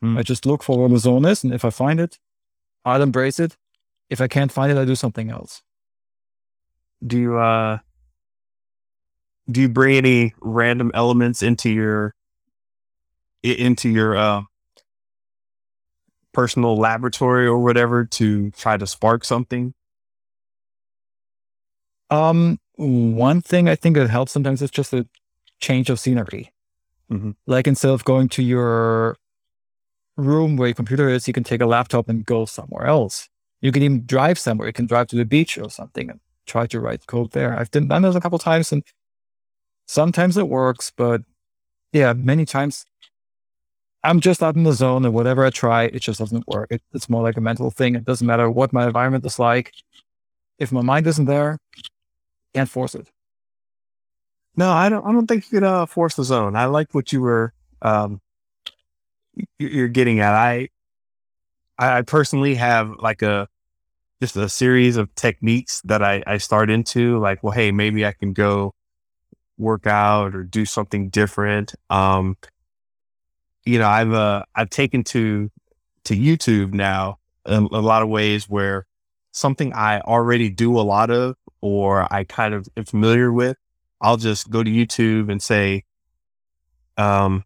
Hmm. I just look for where the zone is, and if I find it, I'll embrace it. If I can't find it, I do something else. Do you uh do you bring any random elements into your into your uh personal laboratory or whatever to try to spark something? Um, one thing I think that helps sometimes is just a change of scenery. Mhm. Like instead of going to your room where your computer is, you can take a laptop and go somewhere else. You can even drive somewhere. You can drive to the beach or something and try to write code there. I've done done this a couple times and sometimes it works, but yeah, many times I'm just out in the zone and whatever I try, it just doesn't work. It, it's more like a mental thing. It doesn't matter what my environment is like. If my mind isn't there, can't force it. No, I don't. I don't think you could uh, force the zone. I like what you were um, you're getting at. I I personally have like a just a series of techniques that I I start into. Like, well, hey, maybe I can go work out or do something different. Um, you know, I've uh I've taken to to YouTube now a, a lot of ways where something I already do a lot of or I kind of am familiar with. I'll just go to YouTube and say, um,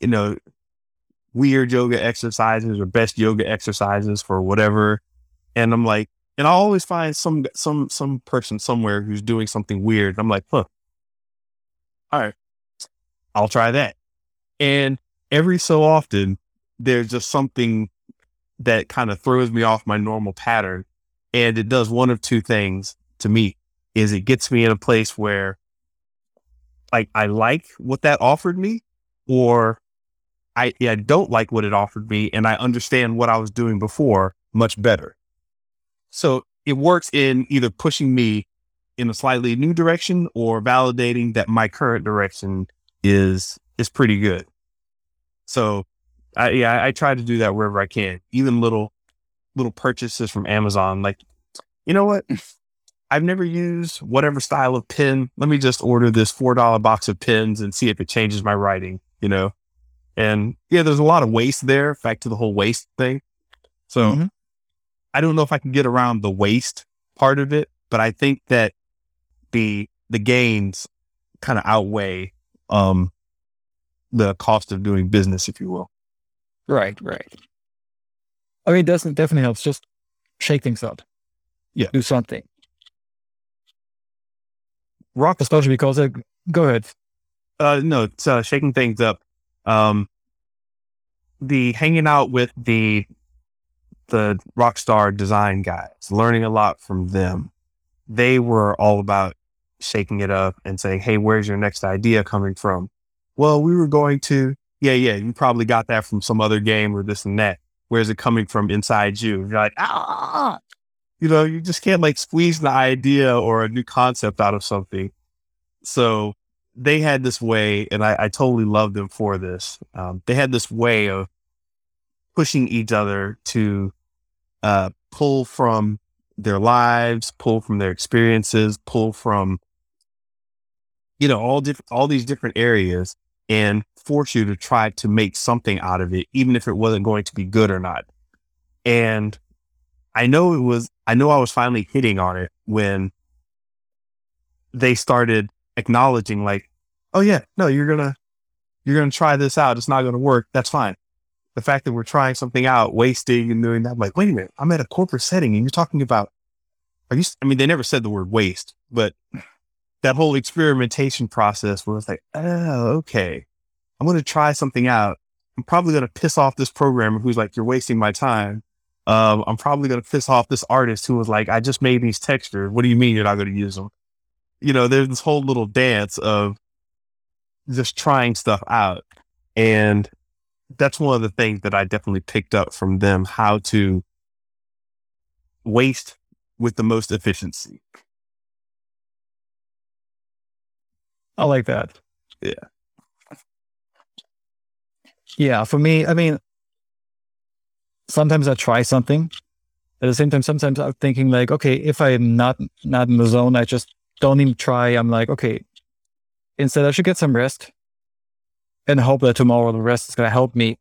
you know, weird yoga exercises or best yoga exercises for whatever. And I'm like, and I always find some some some person somewhere who's doing something weird. I'm like, huh. All right. I'll try that. And every so often there's just something that kind of throws me off my normal pattern. And it does one of two things to me is it gets me in a place where like I like what that offered me or I I don't like what it offered me and I understand what I was doing before much better. So it works in either pushing me in a slightly new direction or validating that my current direction is is pretty good. So I yeah, I, try to do that wherever I can. Even little little purchases from Amazon. Like, you know what? I've never used whatever style of pen. Let me just order this four dollar box of pens and see if it changes my writing, you know? And yeah, there's a lot of waste there, back to the whole waste thing. So Mhm. I don't know if I can get around the waste part of it, but I think that the the gains kind of outweigh um the cost of doing business, if you will. Right, right. I mean, it doesn't definitely helps. Just shake things up. Yeah. Do something. Rock, especially because it, go ahead. uh no it's uh shaking things up um the hanging out with the the rockstar design guys learning a lot from them they were all about shaking it up and saying hey where's your next idea coming from well we were going to yeah, yeah, you probably got that from some other game or this and that. Where's it coming from inside you? You're like, ah, you know, you just can't like squeeze the idea or a new concept out of something. So they had this way, and I, I totally love them for this. Um, they had this way of pushing each other to uh, pull from their lives, pull from their experiences, pull from you know all different all these different areas, and force you to try to make something out of it, even if it wasn't going to be good or not. And I know it was, I know I was finally hitting on it when they started acknowledging, like, oh, yeah, no, you're going to, you're going to try this out. It's not going to work. That's fine. The fact that we're trying something out, wasting and doing that, I'm like, wait a minute, I'm at a corporate setting and you're talking about, are you, I mean, they never said the word waste, but that whole experimentation process was like, oh, okay. I'm going to try something out. I'm probably going to piss off this programmer who's like, you're wasting my time. Um, I'm probably going to piss off this artist who was like, I just made these textures. What do you mean you're not going to use them? You know, there's this whole little dance of just trying stuff out. And that's one of the things that I definitely picked up from them how to waste with the most efficiency. I like that. Yeah. Yeah. For me, I mean, sometimes I try something. At the same time, sometimes I'm thinking like, okay, if I'm not not in the zone, I just don't even try. I'm like, okay, instead I should get some rest and hope that tomorrow the rest is gonna help me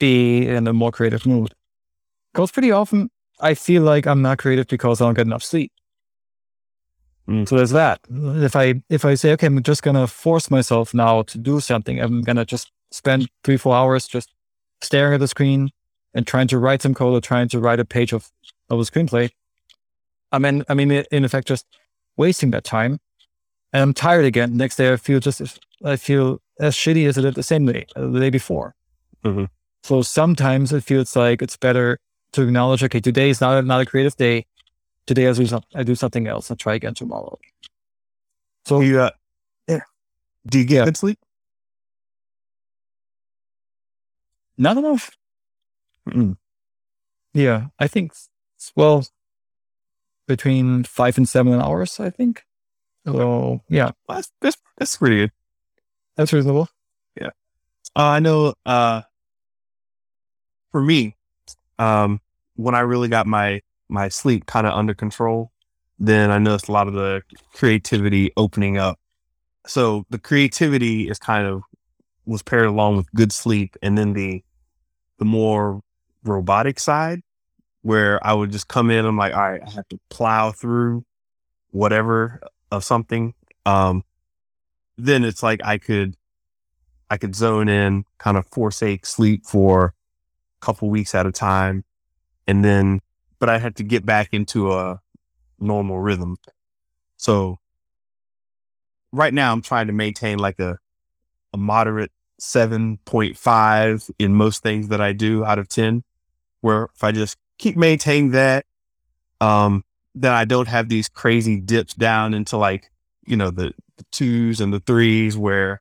be in a more creative mood. Because pretty often I feel like I'm not creative because I don't get enough sleep. Mm. So there's that. If I if I say, okay, I'm just gonna force myself now to do something, I'm gonna just spend three, four hours just staring at the screen, and trying to write some code or trying to write a page of, of a screenplay, I mean, I mean, in effect, just wasting that time. And I'm tired again. Next day, I feel just, I feel as shitty as I did the same day, uh, the day before. Mm-hmm. So sometimes it feels like it's better to acknowledge, okay, today is not a, not a creative day. Today I do, some, I do something else and try again tomorrow. So you, uh, yeah. Do you get good sleep? Not enough. Mm. Yeah, I think well between five and seven hours. I think. So yeah, that's that's, that's pretty good. That's reasonable. Yeah, uh, I know. Uh, for me, um, when I really got my my sleep kind of under control, then I noticed a lot of the creativity opening up. So the creativity is kind of was paired along with good sleep, and then the the more robotic side where I would just come in. I'm like, all right, I have to plow through whatever of something. Um, then it's like I could, I could zone in, kind of forsake sleep for a couple weeks at a time, and then, but I had to get back into a normal rhythm. So right now, I'm trying to maintain like a a moderate 7.5 in most things that I do out of 10 where if I just keep maintaining that, um, then I don't have these crazy dips down into like, you know, the, the twos and the threes where,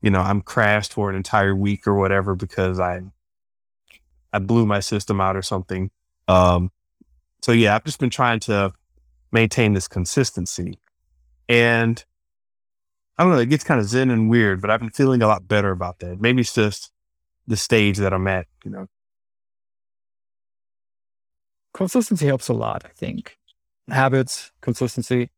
you know, I'm crashed for an entire week or whatever because I, I blew my system out or something. Um, so yeah, I've just been trying to maintain this consistency and I don't know, it gets kind of zen and weird, but I've been feeling a lot better about that. Maybe it's just the stage that I'm at, you know, consistency helps a lot, I think. Habits, consistency.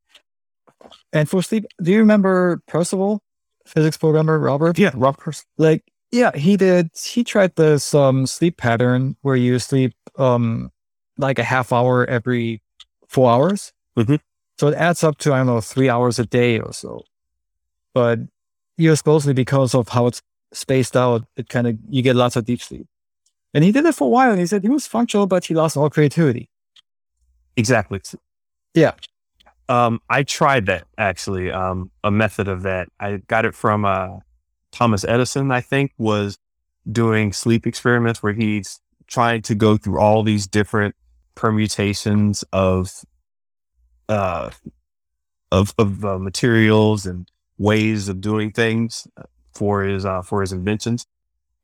And for sleep, do you remember Percival, physics programmer Robert? Yeah, Robert. Like, yeah, he did. He tried this um, sleep pattern where you sleep um, like a half hour every four hours. Mm-hmm. So it adds up to I don't know three hours a day or so. But you're supposedly because of how it's spaced out, it kind of you get lots of deep sleep. And he did it for a while and he said he was functional, but he lost all creativity. Exactly. Yeah. Um, I tried that actually, um, a method of that. I got it from uh, Thomas Edison, I think, was doing sleep experiments where he's trying to go through all these different permutations of uh, of, of uh, materials and ways of doing things for his uh, for his inventions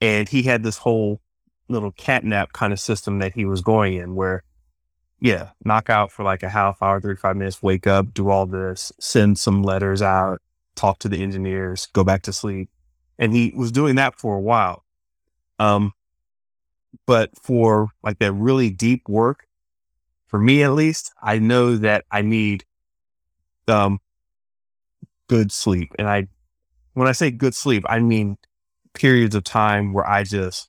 And he had this whole little catnap kind of system that he was going in where, yeah, knock out for like a half hour, 35 minutes, wake up, do all this, send some letters out, talk to the engineers, go back to sleep. And he was doing that for a while. Um, but for like that really deep work, for me at least, I know that I need um good sleep. And I when I say good sleep, I mean periods of time where I just,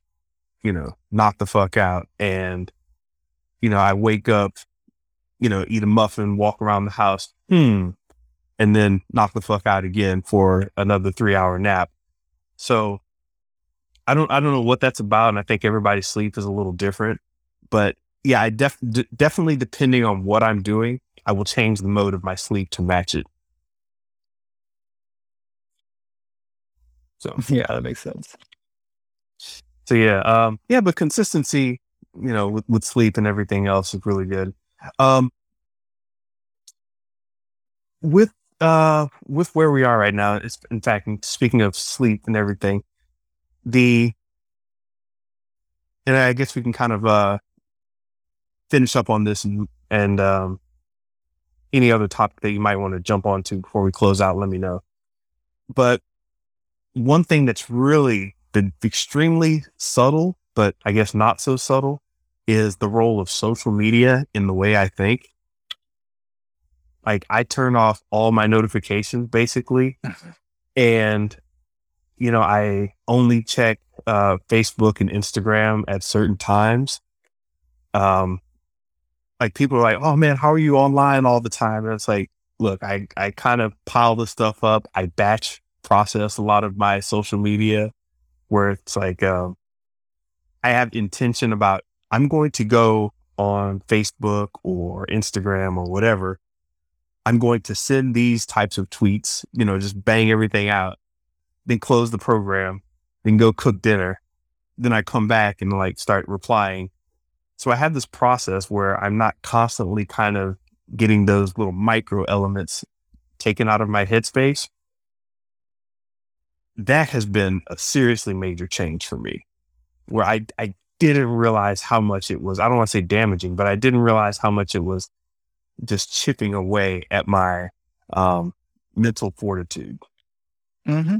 you know, knock the fuck out and you know, I wake up, you know, eat a muffin, walk around the house, hmm, and then knock the fuck out again for another three hour nap. So I don't I don't know what that's about, and I think everybody's sleep is a little different. But yeah, I def- d- definitely depending on what I'm doing, I will change the mode of my sleep to match it. So yeah, that makes sense. So yeah, um, yeah, but consistency, you know, with, with sleep and everything else is really good. Um, with uh, with where we are right now, it's in fact, speaking of sleep and everything, the and I guess we can kind of uh finish up on this and, and um any other topic that you might want to jump onto before we close out, let me know. But one thing that's really been extremely subtle, but I guess not so subtle, is the role of social media in the way I think. Like I turn off all my notifications basically, and you know, I only check uh, Facebook and Instagram at certain times. Um, like people are like, "Oh man, how are you online all the time?" And it's like, look, I I kind of pile this stuff up. I batch process a lot of my social media, where it's like, um, I have intention about I'm going to go on Facebook or Instagram or whatever. I'm going to send these types of tweets, you know, just bang everything out then close the program, then go cook dinner. Then I come back and like start replying. So I have this process where I'm not constantly kind of getting those little micro elements taken out of my headspace. That has been a seriously major change for me where I, I didn't realize how much it was. I don't want to say damaging, but I didn't realize how much it was just chipping away at my um, mental fortitude. Mm-hmm.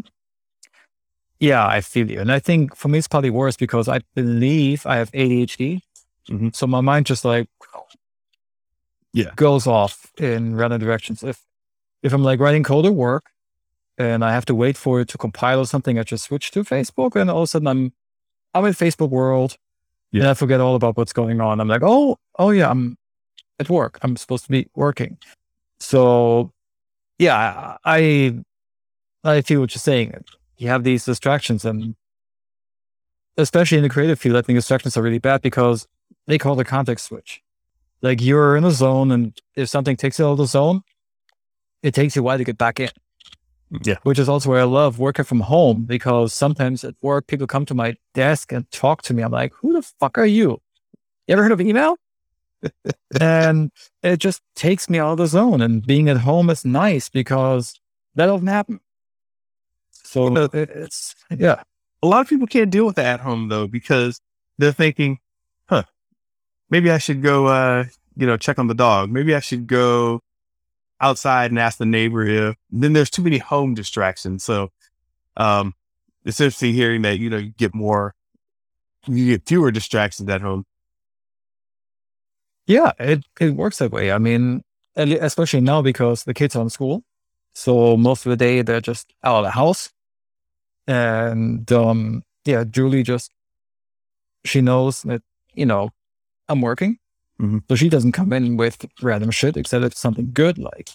Yeah, I feel you. And I think for me, it's probably worse because I believe I have ADHD. Mm-hmm. So my mind just like, yeah, goes off in random directions. If, if I'm like writing code or work and I have to wait for it to compile or something, I just switch to Facebook and all of a sudden I'm, I'm in Facebook world yeah. and I forget all about what's going on. I'm like, oh, oh yeah, I'm at work. I'm supposed to be working. So yeah, I, I feel what you're saying you have these distractions and especially in the creative field, I think distractions are really bad because they call the context switch. Like you're in a zone and if something takes you out of the zone, it takes you a while to get back in. Yeah. Which is also where I love working from home because sometimes at work, people come to my desk and talk to me. I'm like, who the fuck are you? You ever heard of email? and it just takes me out of the zone. And being at home is nice because that doesn't happen. So it's yeah. A lot of people can't deal with that at home though because they're thinking, maybe I should go uh, you know, check on the dog. Maybe I should go outside and ask the neighbor if then there's too many home distractions. So um it's interesting hearing that, you know, you get more you get fewer distractions at home. Yeah, it, it works that way. I mean, especially now because the kids are in school. So most of the day they're just out of the house. And um, yeah, Julie just she knows that you know I'm working, mm-hmm. so she doesn't come in with random shit except if it's something good. Like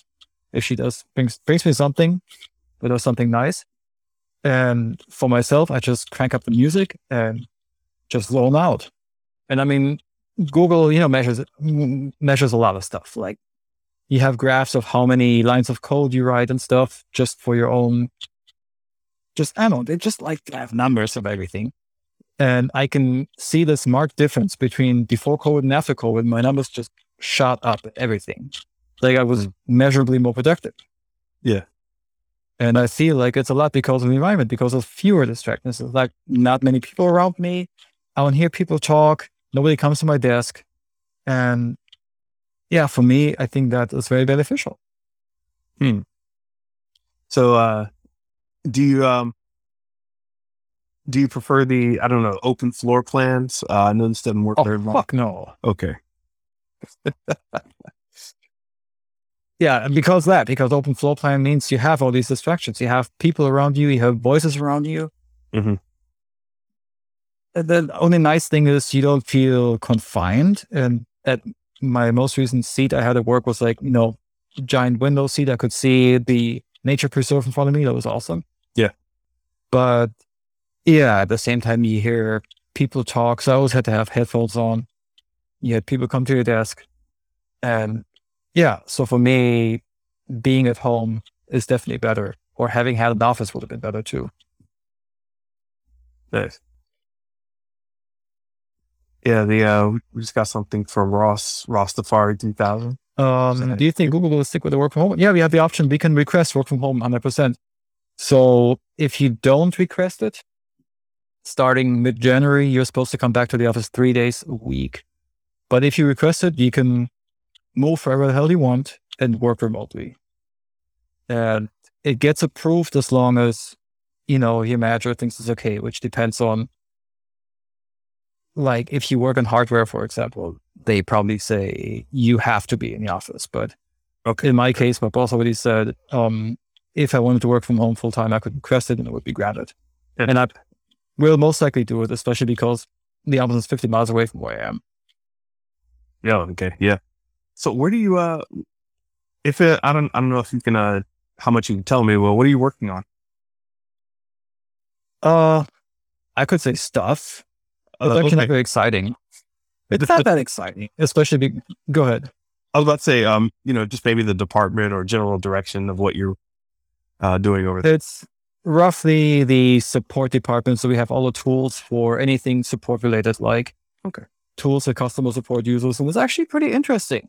if she does brings brings me something, but does something nice. And for myself, I just crank up the music and just zone out. And I mean, Google, you know, measures measures a lot of stuff. Like you have graphs of how many lines of code you write and stuff just for your own just, I don't know, they just like to have numbers of everything. And I can see this marked difference between before COVID and after COVID. My numbers just shot up everything. Like I was mm. measurably more productive. Yeah. And I feel like it's a lot because of the environment, because of fewer distractions. It's like not many people around me. I don't hear people talk. Nobody comes to my desk. And yeah, for me, I think that is very beneficial. So, uh, do you um, do you prefer the I don't know open floor plans? Uh, I know this doesn't work Oh, very well. fuck no. Okay. Yeah, and because that, because open floor plan means you have all these distractions. You have people around you, you have voices around you. Mhm. And the only nice thing is you don't feel confined. And at my most recent seat I had at work was like, you know, giant window seat. I could see the nature preserve in front of me. That was awesome. Yeah. But yeah, at the same time you hear people talk. So I always had to have headphones on. You had people come to your desk. And yeah, so for me, being at home is definitely better. Or having had an office would have been better too. Nice. Yeah, the uh, we just got something from Ross Ross Safari 2000. Um, do you think Google will stick with the work from home? Yeah, we have the option. We can request work from home 100%. So if you don't request it, starting mid January, you're supposed to come back to the office three days a week. But if you request it, you can move wherever the hell you want and work remotely. And it gets approved as long as, you know, your manager thinks it's okay, which depends on, like, if you work on hardware, for example, they probably say you have to be in the office. But Okay. in my case, my boss already said, um, if I wanted to work from home full time, I could request it and it would be granted. Yeah. And I will most likely do it, especially because the is 50 miles away from where I am. Yeah. Okay. Yeah. So where do you uh, if it, I don't I don't know if you can uh how much you can tell me. Well, what are you working on? Uh, I could say stuff. It's Uh, actually okay. not very exciting. It's not that exciting, especially. Be- go ahead. I was about to say um, you know, just maybe the department or general direction of what you're uh doing over there. It's roughly the support department. So we have all the tools for anything support related, like Okay. tools for customer support users. And it's actually pretty interesting.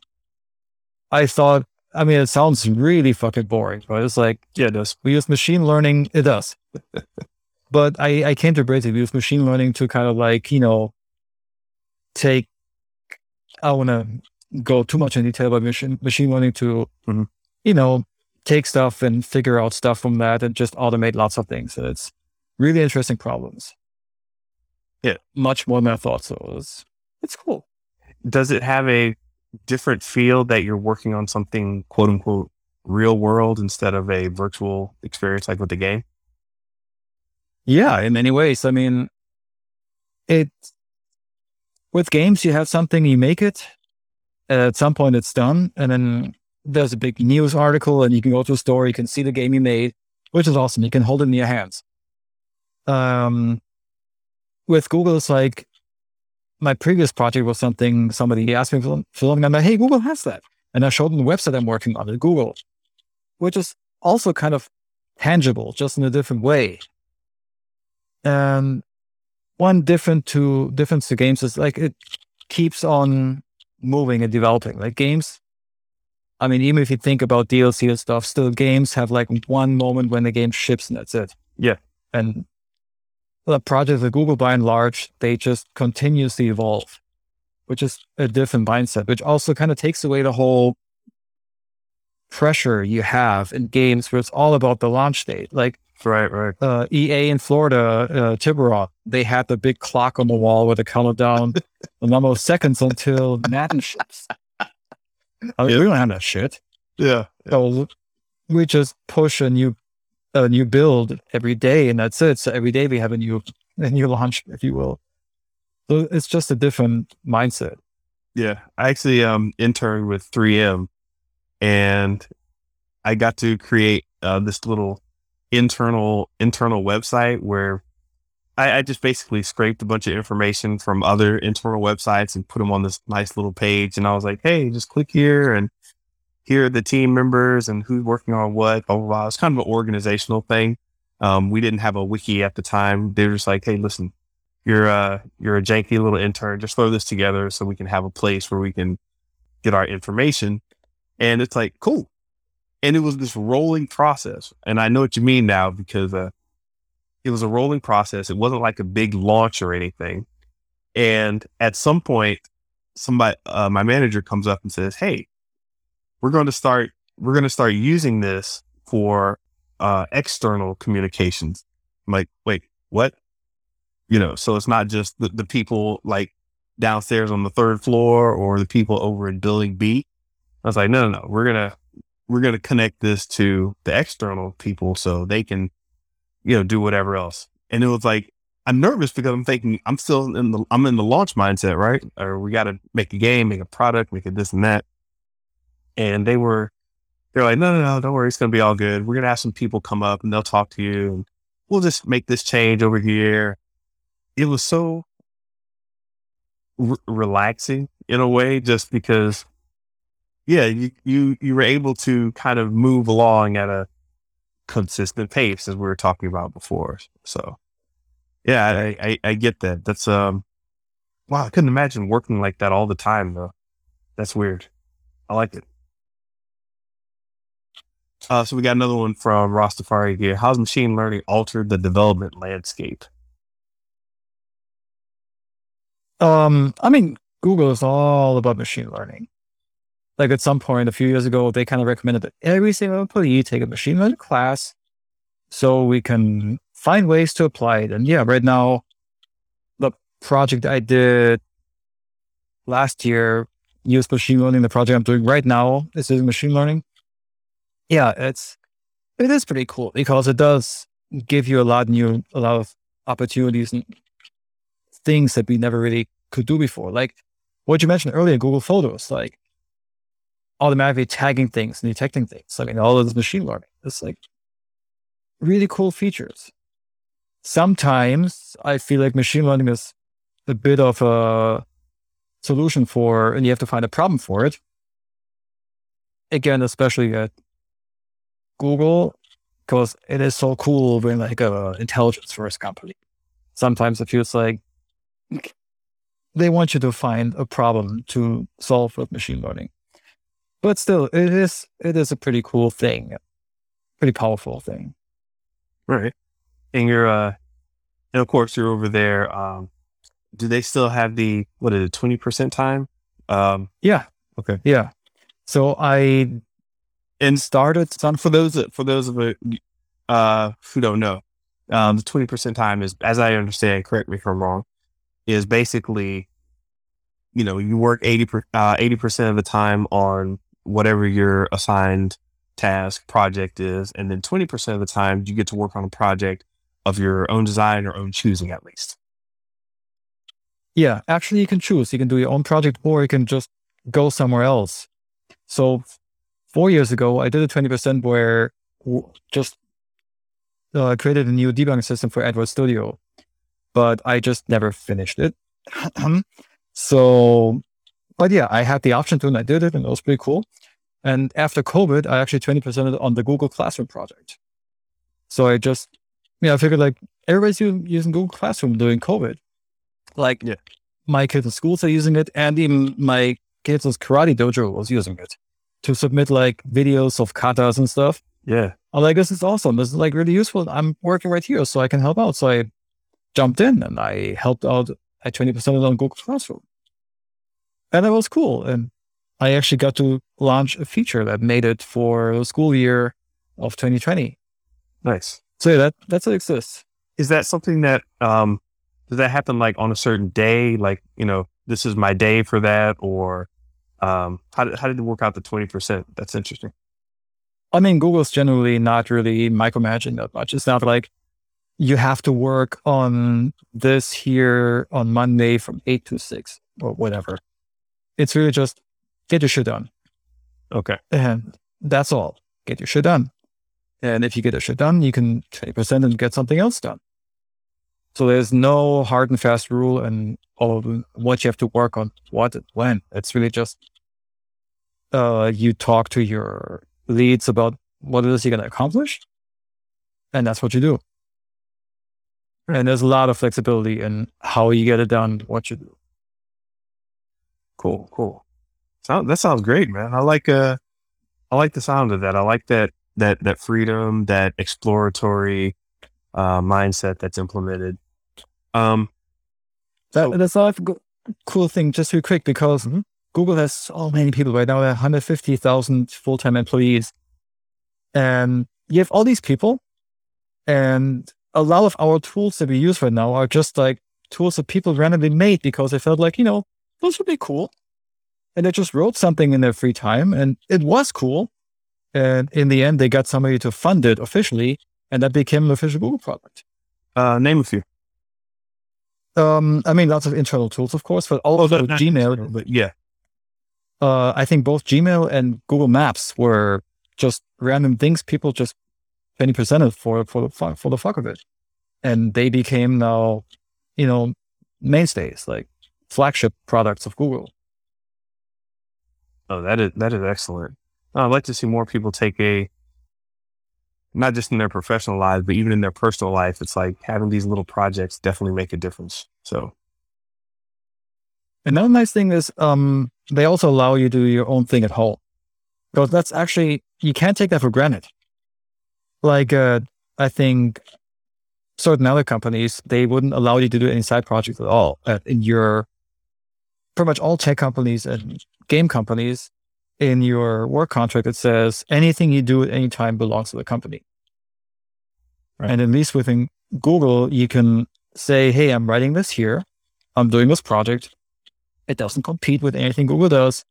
I thought, I mean, it sounds really fucking boring, but it's like Yeah, it does. we use machine learning. It does. but I, I came to it. We use machine learning to kind of like, you know, take, I want to go too much in detail, but machine, machine learning to, Mhm. you know, take stuff and figure out stuff from that and just automate lots of things. And it's really interesting problems. Yeah. Much more than I thought. So it's, it's cool. Does it have a different feel that you're working on something quote unquote real world instead of a virtual experience like with the game? Yeah, in many ways. I mean, it with games, you have something, you make it. At some point, it's done, and then there's a big news article, and you can go to a store, you can see the game you made, which is awesome. You can hold it in your hands. Um, with Google, it's like my previous project was something somebody asked me for, for. I'm like, hey, Google has that, and I showed them the website I'm working on at Google, which is also kind of tangible, just in a different way. And one different to difference to games is like it keeps on moving and developing. Like games, I mean, even if you think about DLC and stuff, still games have like one moment when the game ships and that's it. Yeah. And the projects at Google, by and large, they just continuously evolve, which is a different mindset, which also kind of takes away the whole pressure you have in games where it's all about the launch date. Like Right, right. uh, EA in Florida, uh, Tiburon, they had the big clock on the wall with a countdown, the number of seconds until Madden ships. I mean, Yeah. We don't have that shit. Yeah. So we just push a new a new build every day, and that's it. So every day we have a new a new launch, if you will. So it's just a different mindset. Yeah. I actually um interned with 3M and I got to create uh, this little internal internal website where I, I just basically scraped a bunch of information from other internal websites and put them on this nice little page. And I was like, hey, just click here and here are the team members and who's working on what, blah, blah, blah. It's kind of an organizational thing. Um, we didn't have a wiki at the time. They were just like, hey, listen, you're uh you're a janky little intern. Just throw this together so we can have a place where we can get our information. And it's like, cool. and it was this rolling process. And I know what you mean now because uh, it was a rolling process. It wasn't like a big launch or anything. And at some point, somebody, uh, my manager comes up and says, "Hey, we're going to start. We're going to start using this for uh, external communications." I'm like, "Wait, what?" You know, so it's not just the, the people like downstairs on the third floor or the people over in building B. I was like, no, no, no, we're gonna we're gonna connect this to the external people so they can, you know, do whatever else. And it was like I'm nervous because I'm thinking I'm still in the I'm in the launch mindset, right? Or we got to make a game, make a product, make it this and that. And they were they're like, no, no, no, don't worry, it's gonna be all good. We're gonna have some people come up and they'll talk to you, and we'll just make this change over here. It was so relaxing in a way, just because, yeah, you, you, you were able to kind of move along at a consistent pace as we were talking about before. So yeah, I, I, I get that. That's, um, wow. I couldn't imagine working like that all the time though. That's weird. I like it. Uh, so we got another one from Rastafari here. How's machine learning altered the development landscape? Um, I mean, Google is all about machine learning. Like at some point a few years ago, they kind of recommended that every single employee take a machine learning class so we can find ways to apply it. And yeah, right now, the project I did last year used machine learning. The project I'm doing right now is using machine learning. Yeah, it's it is pretty cool because it does give you a lot new a lot of opportunities and things that we never really could do before. Like what you mentioned earlier, Google Photos, like automatically tagging things and detecting things. I mean, all of this machine learning. It's like really cool features. Sometimes I feel like machine learning is a bit of a solution for, and you have to find a problem for it. Again, especially at Google, because it is so cool being like a intelligence first company. Sometimes it feels like they want you to find a problem to solve with machine learning. But still, it is it is a pretty cool thing, pretty powerful thing. Right. And you're uh and of course you're over there. Um do they still have the what is it, twenty percent time? Um Yeah. Okay. Yeah. So I and started son for those for those of uh who don't know, um the twenty percent time is as I understand, correct me if I'm wrong, is basically you know, you work 80 per, uh, 80% of the time on whatever your assigned task project is and then 20% of the time you get to work on a project of your own design or own choosing at least. Yeah, actually, you can choose. You can do your own project or you can just go somewhere else. So, four years ago, I did a 20% where just uh, created a new debugging system for Android Studio, but I just never finished it. so, but yeah, I had the option to and I did it and it was pretty cool. And after COVID, I actually 20% on the Google Classroom project. So I just, yeah, I figured like everybody's using Google Classroom during COVID. Like Yeah. my kids in schools are using it, and even my kids' karate dojo was using it to submit like videos of katas and stuff. Yeah. I'm like, this is awesome. This is like really useful. I'm working right here, so I can help out. So I jumped in and I helped out at 20% on Google Classroom. And that was cool. And I actually got to launch a feature that made it for the school year of 2020. Nice. So yeah, that that's what exists. Is that something that um does that happen like on a certain day? Like, you know, this is my day for that or um how did how did it work out the twenty percent? That's interesting. I mean, Google's generally not really micromanaging that much. It's not like you have to work on this here on Monday from eight to six or whatever. It's really just get your shit done. Okay. And that's all. Get your shit done. And if you get your shit done, you can 20% and get something else done. So there's no hard and fast rule and all of what you have to work on, what and when. It's really just uh, you talk to your leads about what it is you're going to accomplish. And that's what you do. And there's a lot of flexibility in how you get it done, what you do. Cool, cool. Sound, that sounds great, man. I like uh I like the sound of that. I like that that that freedom, that exploratory uh, mindset that's implemented. Um, that, that's a cool thing. Just real quick, because mm-hmm. Google has so many people right now. There are 150,000 full time employees, and you have all these people, and a lot of our tools that we use right now are just like tools that people randomly made because they felt like you know those would be cool, and they just wrote something in their free time, and it was cool. And in the end, they got somebody to fund it officially, and that became an official Google product. Uh, name a few. Um, I mean, lots of internal tools, of course, but also oh, Gmail. But yeah, uh, I think both Gmail and Google Maps were just random things people just twenty percent for for the for the fuck of it, and they became now, you know, mainstays like flagship products of Google. Oh, that is that is excellent. I'd like to see more people take a not just in their professional lives, but even in their personal life. It's like having these little projects definitely make a difference. So another nice thing is um, they also allow you to do your own thing at home. Because that's actually you can't take that for granted. Like uh, I think certain other companies, they wouldn't allow you to do any side projects at all. Uh, in your pretty much all tech companies and game companies, in your work contract, it says anything you do at any time belongs to the company. Right. And at least within Google, you can say, Hey, I'm writing this here. I'm doing this project. It doesn't compete with anything Google does.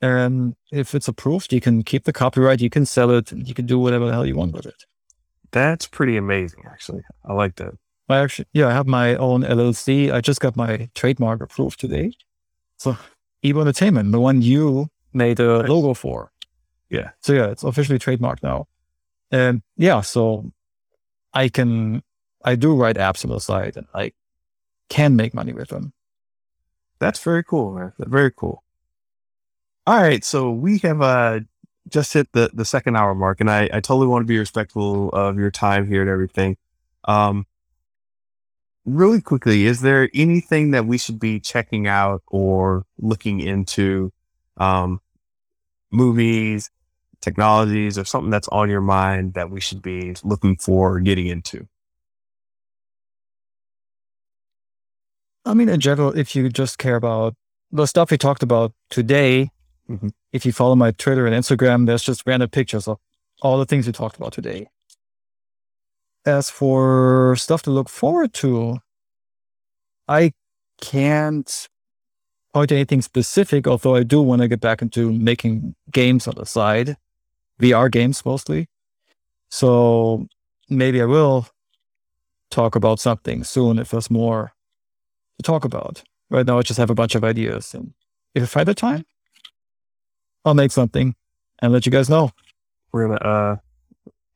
And if it's approved, you can keep the copyright, you can sell it, you can do whatever the hell you want with it. That's pretty amazing, actually. I like that. I actually, yeah, I have my own LLC. I just got my trademark approved today. So, Ebo Entertainment, the one you made a nice. logo for. Yeah. So yeah, it's officially trademarked now. And yeah, so I can, I do write apps on the side and I can make money with them. That's very cool, man. Very cool. All right. So we have uh, just hit the, the second hour mark and I, I totally want to be respectful of your time here and everything. Um, really quickly, is there anything that we should be checking out or looking into um, movies, technologies, or something that's on your mind that we should be looking for or getting into? I mean, in general, if you just care about the stuff we talked about today, mm-hmm. if you follow my Twitter and Instagram, there's just random pictures of all the things we talked about today. As for stuff to look forward to, I can't point to anything specific, although I do want to get back into making games on the side, VR games mostly. So maybe I will talk about something soon if there's more to talk about. Right now, I just have a bunch of ideas. And if I find the time, I'll make something and let you guys know. We're gonna uh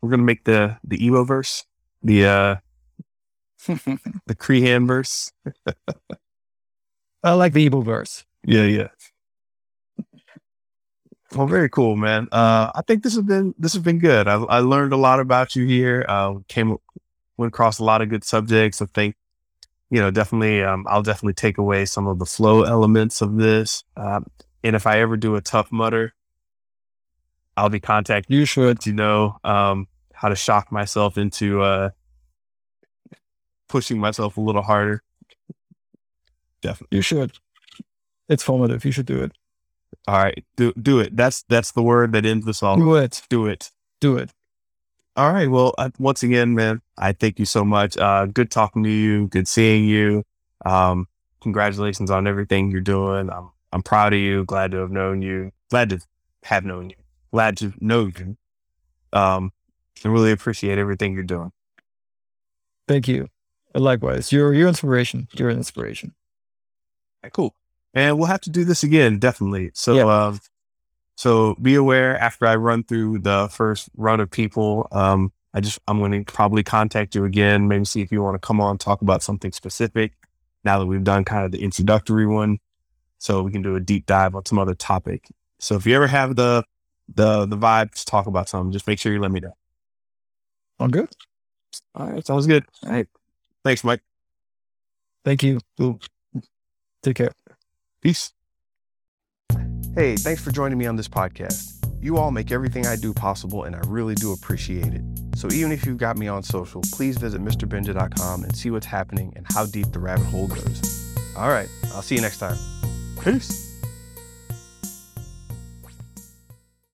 we're gonna make the the Evo verse, the uh the Crehan verse. I like the evil verse. Yeah, yeah. Well, very cool, man. Uh, I think this has been this has been good. I, I learned a lot about you here. Uh, came went across a lot of good subjects. I think you know definitely. Um, I'll definitely take away some of the flow elements of this. Um, and if I ever do a Tough Mudder, I'll be contacting you. Should you know um, how to shock myself into uh, pushing myself a little harder. Definitely. You should. It's formative. You should do it. All right. Do do it. That's that's the word that ends this all. Do it. Do it. Do it. All right. Well, uh, once again, man, I thank you so much. Uh, good talking to you. Good seeing you. Um, congratulations on everything you're doing. I'm I'm proud of you. Glad to have known you. Glad to have known you. Glad to know you. Um, I really appreciate everything you're doing. Thank you. Likewise, you're you're inspiration. You're an inspiration. Okay, cool. And we'll have to do this again, definitely. So, yeah. um, so be aware after I run through the first run of people, um, I just, I'm going to probably contact you again, maybe see if you want to come on, talk about something specific now that we've done kind of the introductory one. So we can do a deep dive on some other topic. So if you ever have the, the, the vibe to talk about something, just make sure you let me know. All good. All right. Sounds good. All right. Thanks, Mike. Thank you. Ooh. Take care. Peace. Hey, thanks for joining me on this podcast. You all make everything I do possible, and I really do appreciate it. So even if you've got me on social, please visit MrBinja.com and see what's happening and how deep the rabbit hole goes. All right, I'll see you next time. Peace.